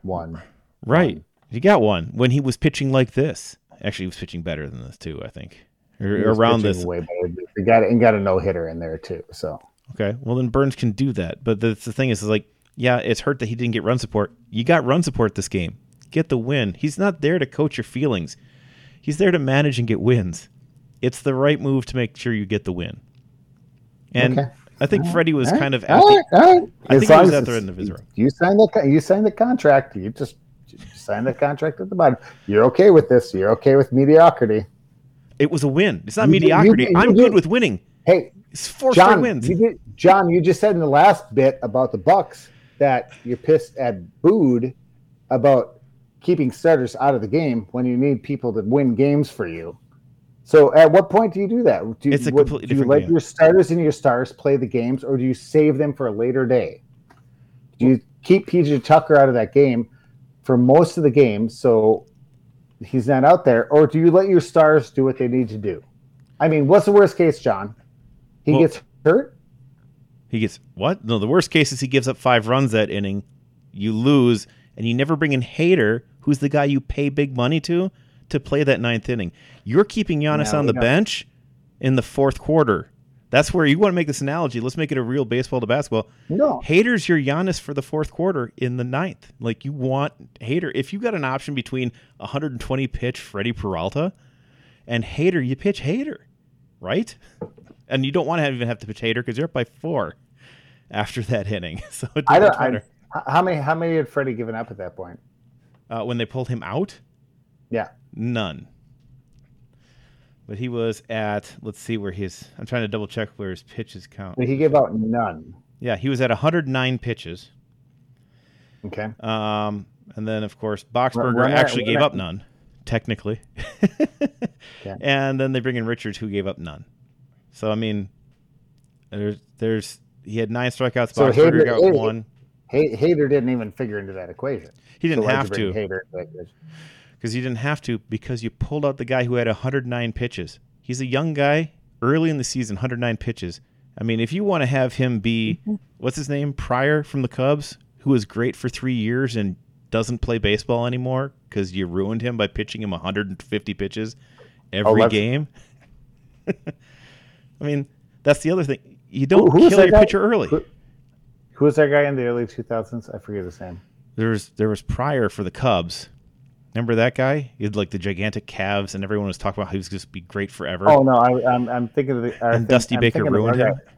one. Right. He got one when he was pitching like this. Actually, he was pitching better than this too. I think around this. way better. He got and got a no hitter in there too. So Okay. Well, then Burnes can do that. But the, the thing is, is like, yeah, it's hurt that he didn't get run support. You got run support this game. Get the win. He's not there to coach your feelings. He's there to manage and get wins. It's the right move to make sure you get the win. And Okay. I think Freddie was All right, kind of at all the, right, all right. I As think he long was at the it's- end of his rope. You signed the you signed the contract. You just you signed the contract at the bottom. You're okay with this. You're okay with mediocrity. It was a win. It's not You mediocrity. do- you I'm do- good with winning. Hey, It's four straight John, wins. you did, John, you just said in the last bit about the Bucks that you're pissed at Bood about keeping starters out of the game when you need people to win games for you. So, at what point do you do that? Do, you- It's a what- completely do you let game. your starters and your stars play the games, or do you save them for a later day? Do you keep PJ Tucker out of that game for most of the game so he's not out there, or do you let your stars do what they need to do? I mean, what's the worst case, John? He Well- gets hurt. He gets what? No, the worst case is he gives up five runs that inning. You lose, and you never bring in Hader, who's the guy you pay big money to, to play that ninth inning. You're keeping Giannis No, on the don't. bench in the fourth quarter. That's where you want to make this analogy. Let's make it a real baseball to basketball. No, Hader's your Giannis for the fourth quarter in the ninth. Like you want Hader. If you got an option between 120 pitch Freddie Peralta and Hader, you pitch Hader, right? And you don't want to have, even have to pitch Hader because you're up by four after that inning. So I don't. better. How many? How many had Freddie given up at that point? uh, when they pulled him out, Yeah, none. But he was at. Let's see where his. I'm trying to double check where his pitches count. but he gave out none. Yeah, he was at 109 pitches. Okay. Um, and then of course Boxberger actually gave that- up none, technically. Okay. And then they bring in Richards, who gave up none. So I mean, there's there's he had nine strikeouts. So Boxberger Hader- got Hader- one. Hader didn't even figure into that equation. He didn't So have to Hader into that equation? Because you didn't have to because you pulled out the guy who had 109 pitches. He's a young guy, early in the season, 109 pitches. I mean, if you want to have him be Mm-hmm. what's his name, Prior from the Cubs, who was great for three years and doesn't play baseball anymore because you ruined him by pitching him 150 pitches every let's- game. I mean, that's the other thing. You don't Who- who kill your guy? pitcher early. Who- Who was that guy in the early 2000s? I forget his name. There was there was Prior for the Cubs. Remember that guy? He had like the gigantic calves, and everyone was talking about how he was going to be great forever. Oh no, I, I'm I'm thinking of the. And think- Dusty I'm Baker thinking of our ruined him. guy-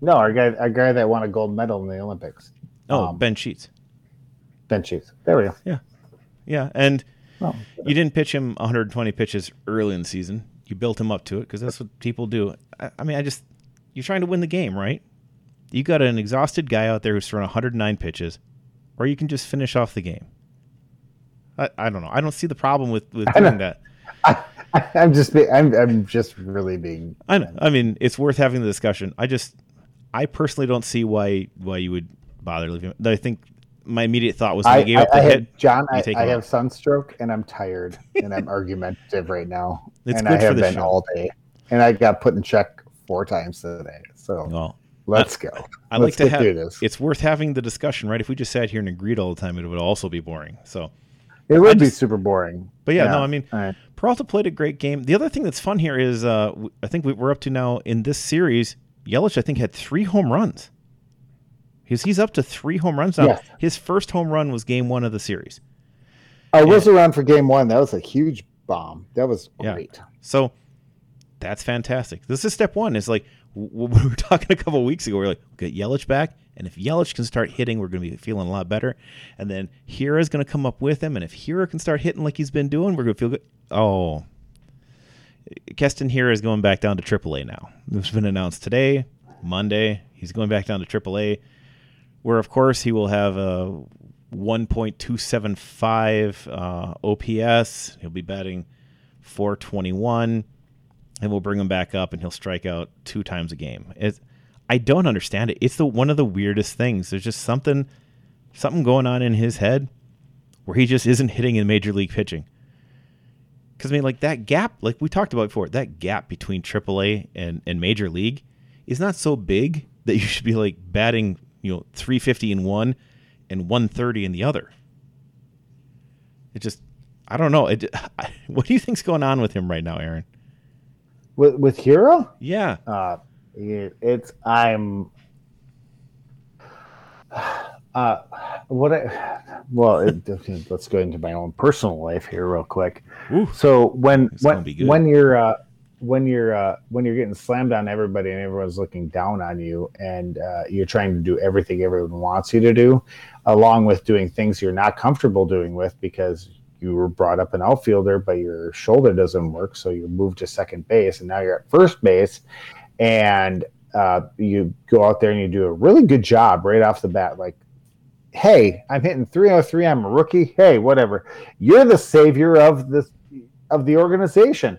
No, our guy, our guy that won a gold medal in the Olympics. Oh, um, Ben Sheets. Ben Sheets. There we go. Yeah, yeah, and Oh, you didn't pitch him 120 pitches early in the season. You built him up to it because that's what people do. I, I mean, I just you're trying to win the game, right? You got an exhausted guy out there who's thrown 109 pitches, or you can just finish off the game. I, I don't know. I don't see the problem with with I doing that. I, I'm just be, I'm I'm just really being. I know. I mean, it's worth having the discussion. I just, I personally don't see why why you would bother leaving. I think my immediate thought was I, gave I, up the I hit. had, John, I, I have sunstroke and I'm tired and I'm argumentative right now. It's and I for have the been show. all day. And I got put in check four times today. So Well, let's go. I like Let's to have. this. It's worth having the discussion, right? If we just sat here and agreed all the time, it would also be boring. So, It would be super boring. but yeah, no, I mean, right. Peralta played a great game. The other thing that's fun here is, uh, I think we- we're up to now in this series. Yelich, I think, had three home runs. He's he's up to three home runs now. Yes. His first home run was game one of the series. I was around for game one. That was a huge bomb. That was Yeah. great. So that's fantastic. This is step one. Is like we were talking a couple weeks ago. We are like, we get Yelich back, and if Yelich can start hitting, we're going to be feeling a lot better. And then Hiura is going to come up with him, and if Hiura can start hitting like he's been doing, we're going to feel good. Oh, Keston Hiura is going back down to AAA now. It's been announced today, Monday. He's going back down to AAA, where of course he will have a 1.275 uh, OPS. He'll be batting 421 and we'll bring him back up and he'll strike out two times a game. It's, I don't understand it. It's the one of the weirdest things. There's just something something going on in his head where he just isn't hitting in major league pitching. Cuz I mean like that gap like we talked about before, that gap between AAA and and major league is not so big that you should be like batting, you know, 350 in one and 130 in the other. It just, I don't know. It, what do you think's going on with him right now, Aaron? With with Hero, Yeah. uh, it, it's I'm. Uh, what I, well, it, let's go into my own personal life here real quick. Ooh. So when when when you're uh, when you're uh, when you're getting slammed on everybody and everyone's looking down on you and uh, you're trying to do everything everyone wants you to do, along with doing things you're not comfortable doing with because you were brought up an outfielder but your shoulder doesn't work, so you moved to second base and now you're at first base, and uh, you go out there and you do a really good job right off the bat, like hey, I'm hitting 303. I'm a rookie. Hey, whatever. You're the savior of this of the organization.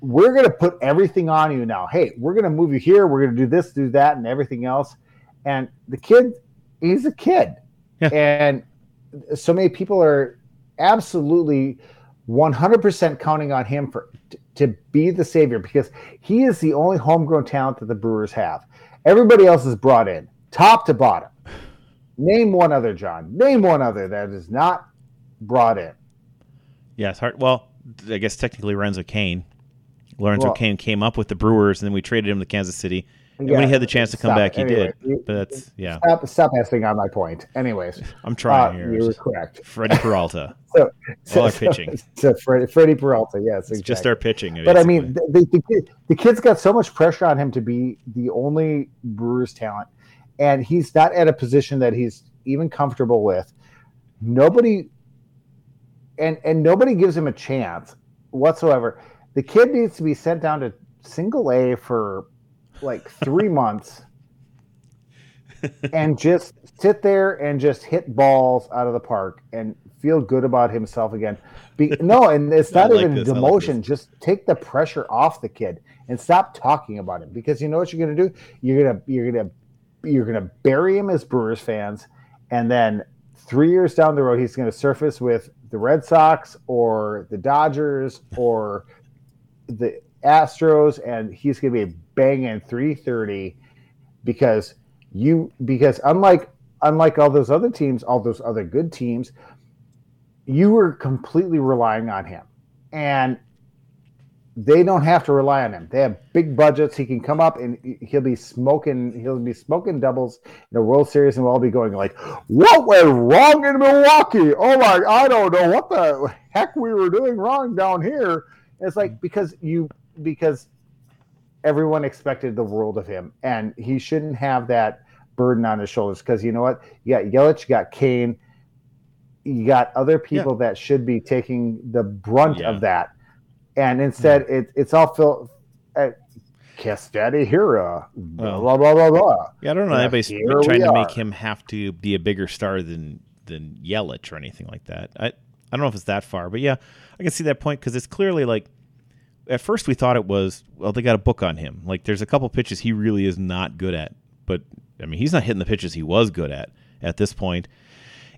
we're going to put everything on you now. Hey, we're going to move you here. We're going to do this, do that, and everything else. And the kid, he's a kid. Yeah. And so many people are absolutely 100% counting on him for to be the savior because he is the only homegrown talent that the Brewers have. Everybody else is brought in, top to bottom. Name one other, John. Name one other that is not brought in. It's hard. Well, I guess technically Lorenzo Cain. Lorenzo Well- Cain came up with the Brewers, and then we traded him to Kansas City. And when he had the chance to come stop. back, he Anyway, did. you- But that's yeah. Stop, stop asking on my point. Anyways, I'm uh, trying here. you were correct. Freddie Peralta. So, All our pitching. So, Freddie, Freddie Peralta, yes, It's exactly. just our pitching. But I mean, the, the, the, kid, the kid's got so much pressure on him to be the only Brewers talent, and he's not at a position that he's even comfortable with. Nobody, and and nobody gives him a chance whatsoever. The kid needs to be sent down to single A for like three months, and just sit there and just hit balls out of the park and feel good about himself again. Be, no, and it's not like even this, I like demotion. Just take the pressure off the kid and stop talking about him because you know what you're gonna do. You're gonna you're gonna you're gonna bury him as Brewers fans, and then three years down the road, he's gonna surface with the Red Sox or the Dodgers or the Astros, and he's gonna be banging 330 because you because unlike unlike all those other teams, all those other good teams, you were completely relying on him. And they don't have to rely on him. They have big budgets. He can come up and he'll be smoking. He'll be smoking doubles in a World Series, and we'll all be going like, "What went wrong in Milwaukee? Oh my, I don't know what the heck we were doing wrong down here." It's like because you because everyone expected the world of him, and he shouldn't have that burden on his shoulders. Because you know what, you got Yelich, you got Cain, you got other people that should be taking the brunt Yeah. of that, and instead it, it's all filled. Uh, Kiss Daddy Hero, blah Well. blah blah blah. yeah, I don't know. Yeah, Anybody's trying to make him have to be a bigger star than than Yelich or anything like that. I I don't know if it's that far, but yeah, I can see that point because it's clearly like. At first, we thought it was well. They got a book on him. Like, there's a couple pitches he really is not good at. But I mean, he's not hitting the pitches he was good at at this point.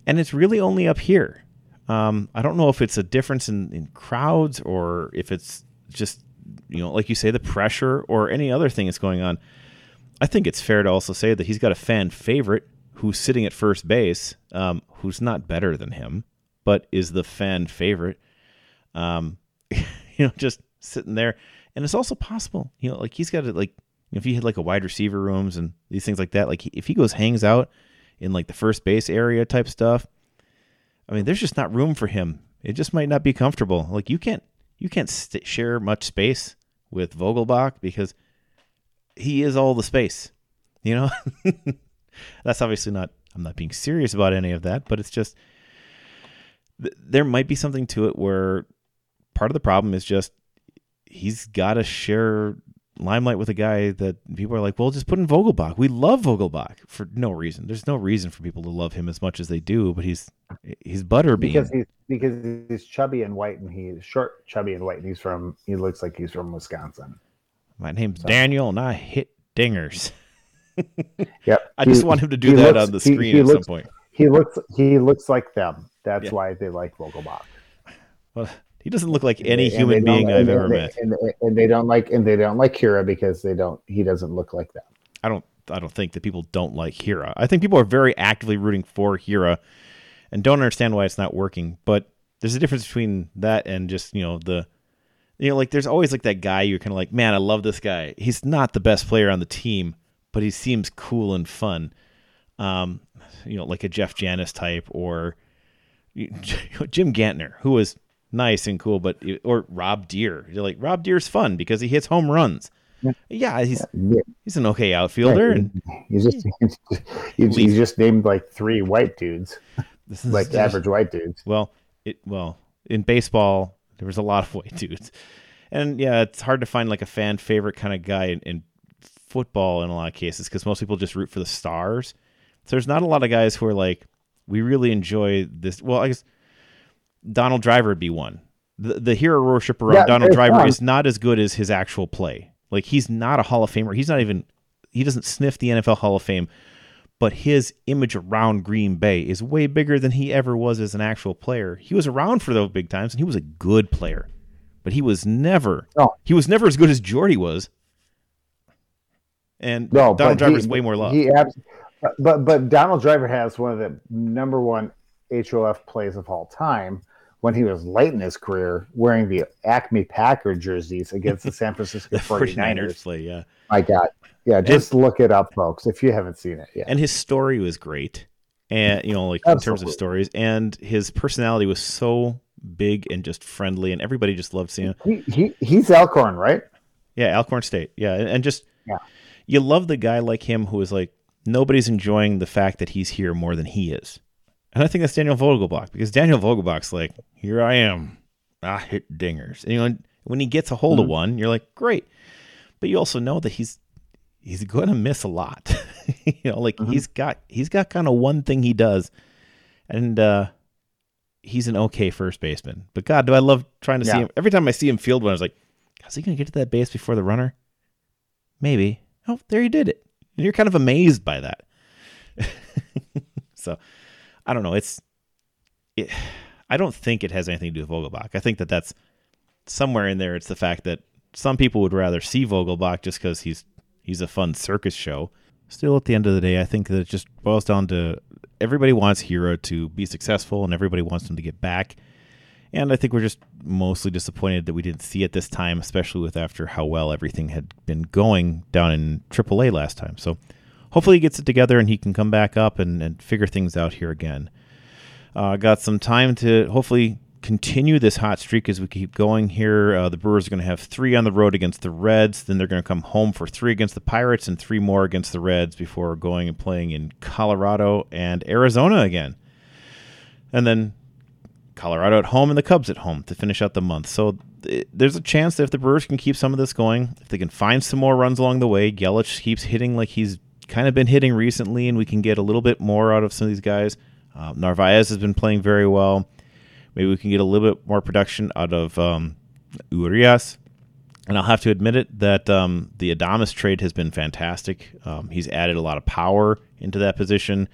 and it's really only up here. Um, I don't know if it's a difference in, in crowds or if it's just you know, like you say, the pressure or any other thing that's going on. I think it's fair to also say that he's got a fan favorite who's sitting at first base, um, who's not better than him, but is the fan favorite. Um, you know, just sitting there, and it's also possible, you know, like he's got to like if he had like a wide receiver rooms and these things like that, like if he goes hangs out in like the first base area type stuff, I mean, there's just not room for him. It just might not be comfortable. Like you can't you can't st- share much space with Vogelbach because he is all the space. You know, that's obviously not. I'm not being serious about any of that, but it's just th- there might be something to it where part of the problem is just he's got to share limelight with a guy that people are like, well, just put in Vogelbach. We love Vogelbach for no reason. There's no reason for people to love him as much as they do, but he's he's butterbean. because he's because he's chubby and white, and he's short, chubby and white, and he's from. He looks like he's from Wisconsin. My name's Daniel, and I hit dingers. Yep. I just He- want him to do that looks- on the he- screen he at looks- some point. He looks. He looks like them. That's Yeah. why they like Vogelbach. Well, he doesn't look like any they human being I've ever they- met. And, and they don't like and they don't like Hiura because they don't. He doesn't look like them. I don't I don't think that people don't like Hiura. I think people are very actively rooting for Hiura and don't understand why it's not working. But there's a difference between that and just you know the you know like there's always like that guy you're kind of like man I love this guy. He's not the best player on the team, but he seems cool and fun. Um, you know, like a Jeff Janis type or you know, Jim Gantner, who was nice and cool, but or Rob Deer. You're like Rob Deer's fun because he hits home runs. Yeah, yeah he's yeah. he's an okay outfielder, and he's just he's, he's, just named like three white dudes, like just, average white dudes. Well, it well in baseball there was a lot of white dudes, and yeah, it's hard to find like a fan favorite kind of guy in, in football in a lot of cases because most people just root for the stars. So there's not a lot of guys who are like, we really enjoy this. Well, I guess Donald Driver would be one. The, the hero worship around yeah, Donald Driver fun. is not as good as his actual play. Like he's not a Hall of Famer. He's not even he doesn't sniff the NFL Hall of Fame, but his image around Green Bay is way bigger than he ever was as an actual player. He was around for those big times and he was a good player. But he was never no. he was never as good as Jordy was. And no, Donald Driver is way more loved. He abs- but but Donald Driver has one of the number one HOF plays of all time when he was late in his career wearing the Acme Packer jerseys against the San Francisco 49ers. play, yeah. My God. Yeah, just and, look it up, folks, if you haven't seen it. Yeah. And his story was great. And you know, like Absolutely. in terms of stories. And his personality was so big and just friendly and everybody just loved seeing him. He, he he's Alcorn, right? Yeah, Alcorn State. Yeah. And just yeah. you love the guy like him who is like nobody's enjoying the fact that he's here more than he is. And I think that's Daniel Vogelbach because Daniel Vogelbach's like, here I am. I hit dingers. And, you know, when he gets a hold mm-hmm. of one, you're like, great. But you also know that he's he's going to miss a lot. you know, like mm-hmm. he's got he's got kind of one thing he does, and uh, he's an okay first baseman. But God, do I love trying to yeah. see him every time I see him field one. I was like, is he going to get to that base before the runner? Maybe. Oh, there he did it. And you're kind of amazed by that. so I don't know. It's it, I don't think it has anything to do with Vogelbach. I think that that's somewhere in there. It's the fact that some people would rather see Vogelbach just because he's he's a fun circus show. Still, at the end of the day, I think that it just boils down to everybody wants Hiura to be successful and everybody wants him to get back. And I think we're just mostly disappointed that we didn't see it this time, especially with after how well everything had been going down in AAA last time. So hopefully he gets it together and he can come back up and, and figure things out here again. Uh, got some time to hopefully continue this hot streak as we keep going here. Uh, the Brewers are going to have three on the road against the Reds. Then they're going to come home for three against the Pirates and three more against the Reds before going and playing in Colorado and Arizona again. And then Colorado at home and the Cubs at home to finish out the month. So th- there's a chance that if the Brewers can keep some of this going, if they can find some more runs along the way, Yelich keeps hitting like he's kind of been hitting recently, and we can get a little bit more out of some of these guys. Uh, Narvaez has been playing very well. Maybe we can get a little bit more production out of um, Urias. And I'll have to admit it that um, the Adames trade has been fantastic. Um, he's added a lot of power into that position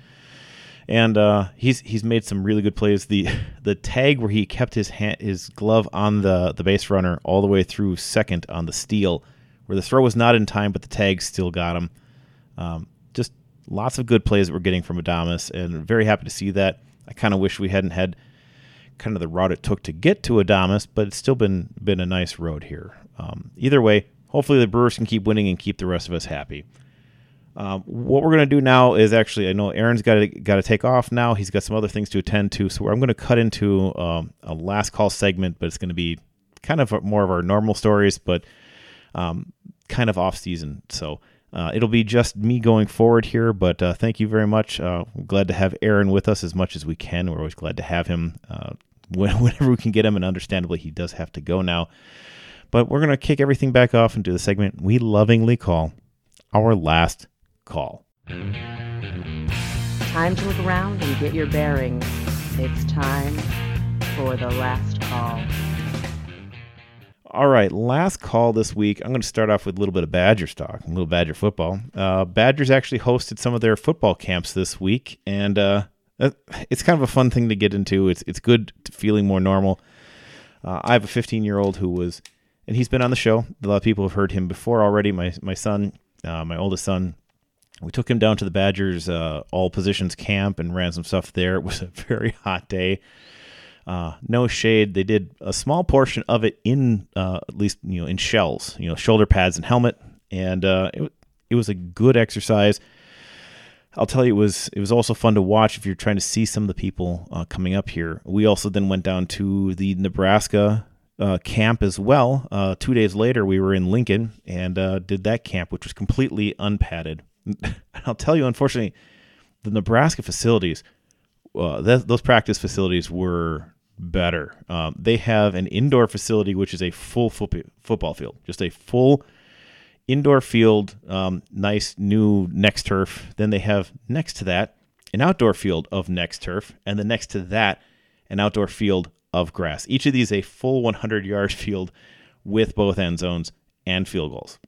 and uh, he's he's made some really good plays. The the tag where he kept his hand, his glove on the the base runner all the way through second on the steal, where the throw was not in time, but the tag still got him. Um, just lots of good plays that we're getting from Adames, and very happy to see that. I kind of wish we hadn't had kind of the route it took to get to Adames, but it's still been been a nice road here. Um, either way, hopefully the Brewers can keep winning and keep the rest of us happy. Um, what we're going to do now is actually, I know Aaron's got to got to take off now. He's got some other things to attend to, so I'm going to cut into um, a last call segment, but it's going to be kind of more of our normal stories, but um, kind of off season. So uh, it'll be just me going forward here. But uh, thank you very much. Uh, glad to have Aaron with us as much as we can. We're always glad to have him uh, whenever we can get him, and understandably, he does have to go now. But we're going to kick everything back off and do the segment we lovingly call our last call. Time to look around and get your bearings. It's time for the last call. All right, last call this week. I'm going to start off with a little bit of Badger stock, a little Badger football. Uh, Badgers actually hosted some of their football camps this week, and uh, it's kind of a fun thing to get into. It's it's good feeling more normal. Uh, I have a 15 year old who was, and he's been on the show. A lot of people have heard him before already. My my son, uh, my oldest son, we took him down to the Badgers uh, all positions camp and ran some stuff there. It was a very hot day. Uh, no shade. They did a small portion of it in uh, at least you know in shells, you know, shoulder pads and helmet, and uh, it it was a good exercise. I'll tell you, it was it was also fun to watch if you're trying to see some of the people uh, coming up here. We also then went down to the Nebraska uh, camp as well. Uh, two days later, we were in Lincoln and uh, did that camp, which was completely unpadded. I'll tell you, unfortunately, the Nebraska facilities, uh, th- those practice facilities were better. Um, they have an indoor facility, which is a full fo- football field, just a full indoor field, um, nice new next turf. Then they have next to that an outdoor field of next turf, and then next to that an outdoor field of grass. Each of these a full 100 yard field with both end zones and field goals.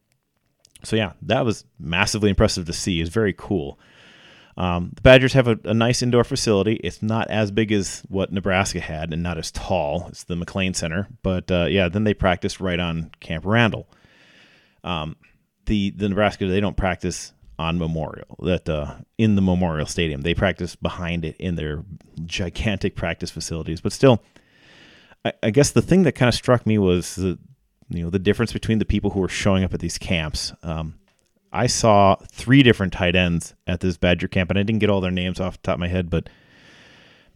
So yeah, that was massively impressive to see. It's very cool. Um, the Badgers have a, a, nice indoor facility. It's not as big as what Nebraska had, and not as tall. It's the McClain Center, but uh, yeah, then they practice right on Camp Randall. Um, the the Nebraska they don't practice on Memorial that uh, in the Memorial Stadium. They practice behind it in their gigantic practice facilities. But still, I, I guess the thing that kind of struck me was the you know the difference between the people who were showing up at these camps. Um, I saw three different tight ends at this Badger camp, and I didn't get all their names off the top of my head, but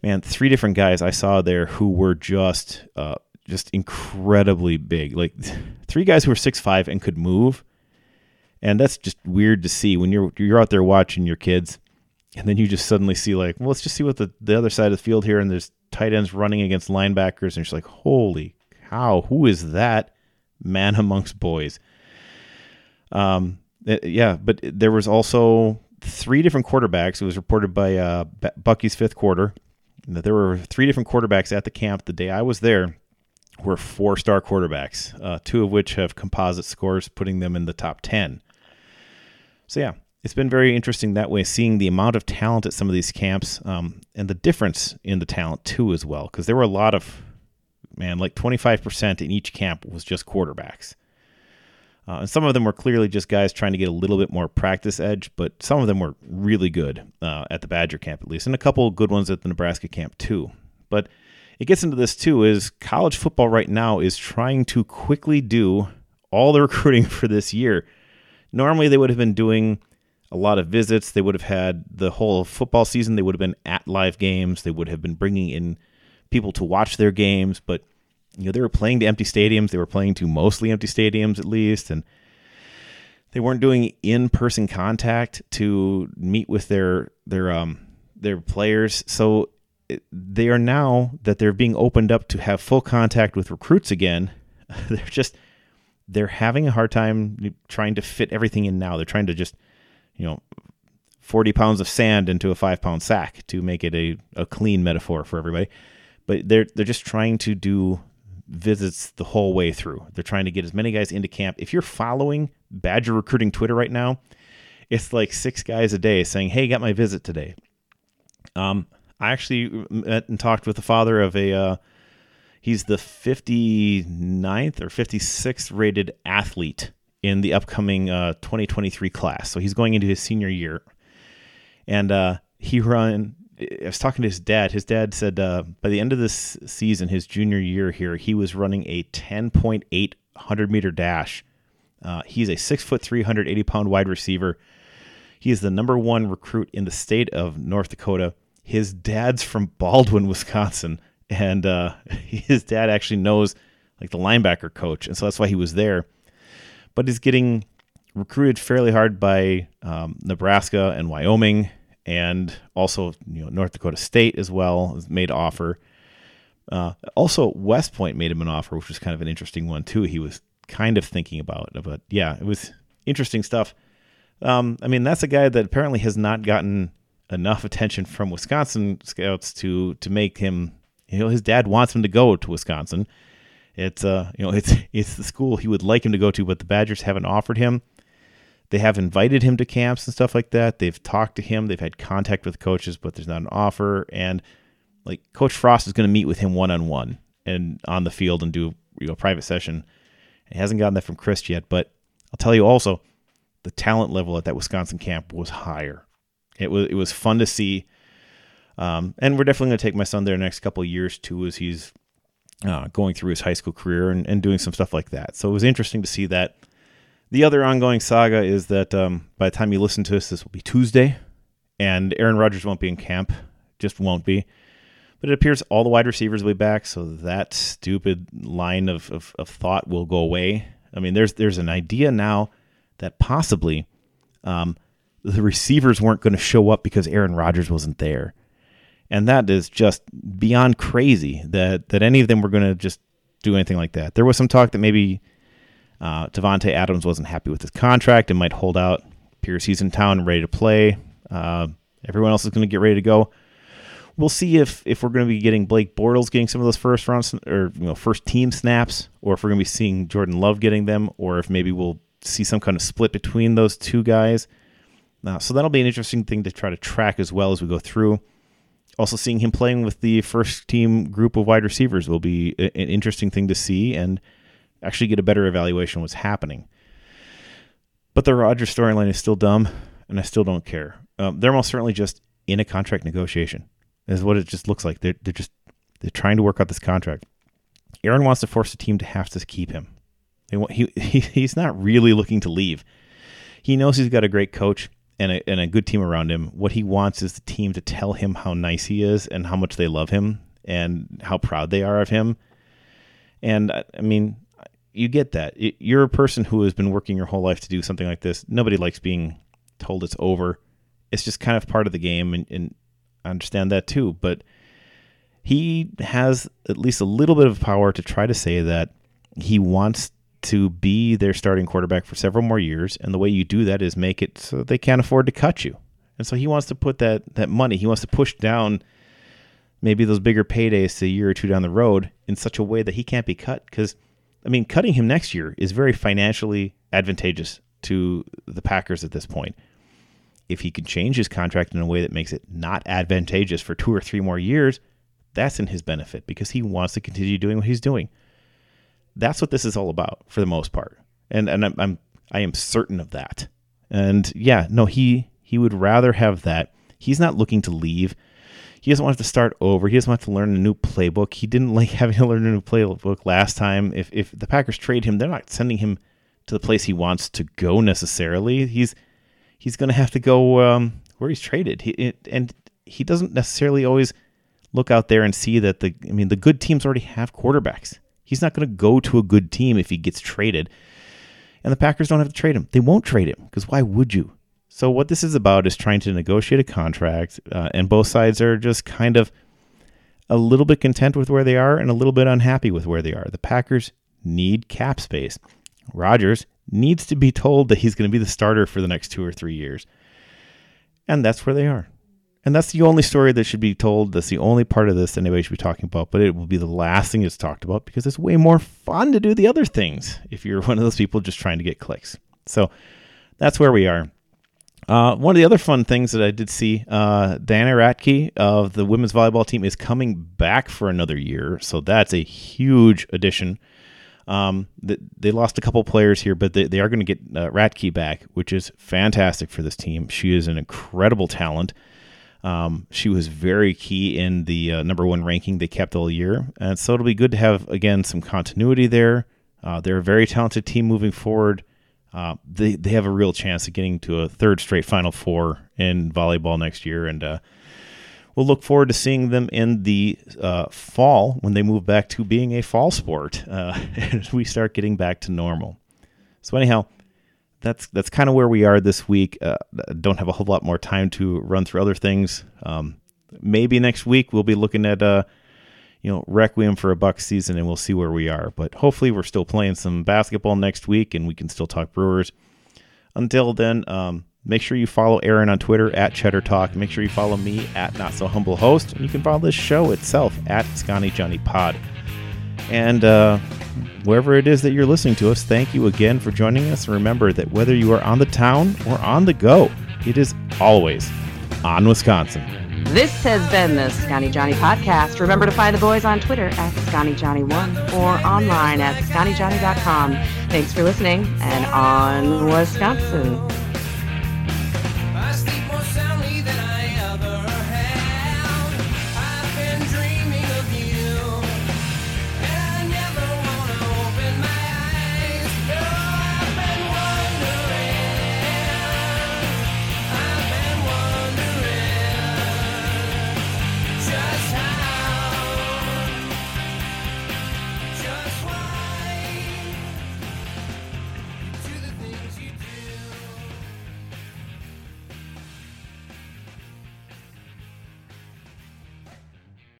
man, three different guys I saw there who were just uh, just incredibly big. Like three guys who were six five and could move, and that's just weird to see when you're you're out there watching your kids, and then you just suddenly see like, well, let's just see what the the other side of the field here, and there's tight ends running against linebackers, and you're just like, holy cow, who is that man amongst boys? Um, eh, yeah, but there was also three different quarterbacks. It was reported by uh, Bucky's fifth quarter that there were three different quarterbacks at the camp the day I was there were four star quarterbacks, uh, two of which have composite scores, putting them in the top 10. So, yeah, it's been very interesting that way, seeing the amount of talent at some of these camps um, and the difference in the talent, too, as well. Because there were a lot of, man, like 25% in each camp was just quarterbacks. Uh, and some of them were clearly just guys trying to get a little bit more practice edge, but some of them were really good uh, at the Badger camp, at least, and a couple good ones at the Nebraska camp, too. But it gets into this too is college football right now is trying to quickly do all the recruiting for this year. Normally they would have been doing a lot of visits. They would have had the whole football season. They would have been at live games. They would have been bringing in people to watch their games, but you know they were playing to empty stadiums. They were playing to mostly empty stadiums at least, and they weren't doing in-person contact to meet with their their um their players. So they are now that they're being opened up to have full contact with recruits again. They're just they're having a hard time trying to fit everything in now. They're trying to just you know 40 pounds of sand into a five pound sack to make it a, a clean metaphor for everybody. But they're they're just trying to do visits the whole way through. They're trying to get as many guys into camp. If you're following Badger recruiting Twitter right now, it's like six guys a day saying, "Hey, got my visit today." Um, I actually met and talked with the father of a. Uh, he's the 59th or 56th rated athlete in the upcoming uh, 2023 class. So he's going into his senior year, and uh, he run. I was talking to his dad. His dad said uh, by the end of this season, his junior year here, he was running a 10.8 100 meter dash. Uh, he's a six foot, 380 pound wide receiver. He is the number one recruit in the state of North Dakota his dad's from Baldwin, Wisconsin, and uh, his dad actually knows like the linebacker coach, and so that's why he was there. But he's getting recruited fairly hard by um, Nebraska and Wyoming, and also you know North Dakota State as well made offer. Uh, also, West Point made him an offer, which was kind of an interesting one too. He was kind of thinking about but yeah, it was interesting stuff. Um, I mean, that's a guy that apparently has not gotten enough attention from Wisconsin scouts to to make him. You know, his dad wants him to go to Wisconsin. It's uh, you know, it's it's the school he would like him to go to, but the Badgers haven't offered him. They have invited him to camps and stuff like that. They've talked to him. They've had contact with coaches, but there's not an offer. And like Coach Frost is going to meet with him one on one and on the field and do you know a private session. He hasn't gotten that from Chryst yet, but I'll tell you also, the talent level at that Wisconsin camp was higher. It was it was fun to see. Um, and we're definitely going to take my son there the next couple years too, as he's uh, going through his high school career and, and doing some stuff like that. So it was interesting to see that. The other ongoing saga is that um, by the time you listen to this, this will be Tuesday, and Aaron Rodgers won't be in camp, just won't be. But it appears all the wide receivers will be back, so that stupid line of, of, of thought will go away. I mean, there's there's an idea now that possibly um, the receivers weren't going to show up because Aaron Rodgers wasn't there and that is just beyond crazy that that any of them were going to just do anything like that. There was some talk that maybe uh, Davante Adams wasn't happy with his contract and might hold out. Pierce he's in town ready to play. Uh, everyone else is going to get ready to go. We'll see if if we're going to be getting Blake Bortles getting some of those first rounds or you know first team snaps, or if we're going to be seeing Jordan Love getting them, or if maybe we'll see some kind of split between those two guys. Uh, so that'll be an interesting thing to try to track as well as we go through also seeing him playing with the first team group of wide receivers will be an interesting thing to see and actually get a better evaluation of what's happening. But the Rodgers storyline is still dumb, and I still don't care. Um, they're most certainly just in a contract negotiation. Is what it just looks like. They're they're just they're trying to work out this contract. Aaron wants to force the team to have to keep him. They want, he, he he's not really looking to leave. He knows he's got a great coach and a, and a good team around him, what he wants is the team to tell him how nice he is and how much they love him and how proud they are of him. And I mean, you get that. You're a person who has been working your whole life to do something like this. Nobody likes being told it's over. It's just kind of part of the game, and, and I understand that too. But he has at least a little bit of power to try to say that he wants to be their starting quarterback for several more years. And the way you do that is make it so they can't afford to cut you. And so he wants to put that that money, he wants to push down maybe those bigger paydays a year or two down the road in such a way that he can't be cut. Because I mean, cutting him next year is very financially advantageous to the Packers at this point. If he can change his contract in a way that makes it not advantageous for two or three more years, that's in his benefit because he wants to continue doing what he's doing. That's what this is all about for the most part. And and I'm, I'm I am certain of that. And yeah, no, he he would rather have that. He's not looking to leave. He doesn't want to start over. He doesn't want to learn a new playbook. He didn't like having to learn a new playbook last time. If if the Packers trade him, they're not sending him to the place he wants to go necessarily. He's he's going to have to go um, where he's traded. He it, and he doesn't necessarily always look out there and see that the I mean the good teams already have quarterbacks. He's not going to go to a good team if he gets traded. And the Packers don't have to trade him. They won't trade him because why would you? So, what this is about is trying to negotiate a contract, uh, and both sides are just kind of a little bit content with where they are and a little bit unhappy with where they are. The Packers need cap space. Rodgers needs to be told that he's going to be the starter for the next two or three years. And that's where they are. And that's the only story that should be told. That's the only part of this anybody should be talking about. But it will be the last thing that's talked about because it's way more fun to do the other things if you're one of those people just trying to get clicks. So that's where we are. Uh, one of the other fun things that I did see, uh, Diana Rettke of the women's volleyball team is coming back for another year. So that's a huge addition. Um, they, they lost a couple players here, but they, they are going to get uh, Rettke back, which is fantastic for this team. She is an incredible talent. Um, she was very key in the uh, number one ranking they kept all year. And so it'll be good to have, again, some continuity there. Uh, they're a very talented team moving forward. Uh, they, they have a real chance of getting to a third straight Final Four in volleyball next year. And uh, we'll look forward to seeing them in the uh, fall when they move back to being a fall sport uh, as we start getting back to normal. So, anyhow, that's that's kind of where we are this week. Uh, don't have a whole lot more time to run through other things. Um, maybe next week we'll be looking at uh, you know Requiem for a Buck season, and we'll see where we are. But hopefully, we're still playing some basketball next week, and we can still talk Brewers. Until then, um, make sure you follow Aaron on Twitter at Cheddar Talk. Make sure you follow me at Not So Humble Host, and you can follow this show itself at Scotty Johnny Pod. And uh, wherever it is that you're listening to us, thank you again for joining us. And remember that whether you are on the town or on the go, it is always on Wisconsin. This has been the Scotty Johnny Podcast. Remember to find the boys on Twitter at ScottyJohnny1 or online at ScottyJohnny.com. Thanks for listening and on Wisconsin.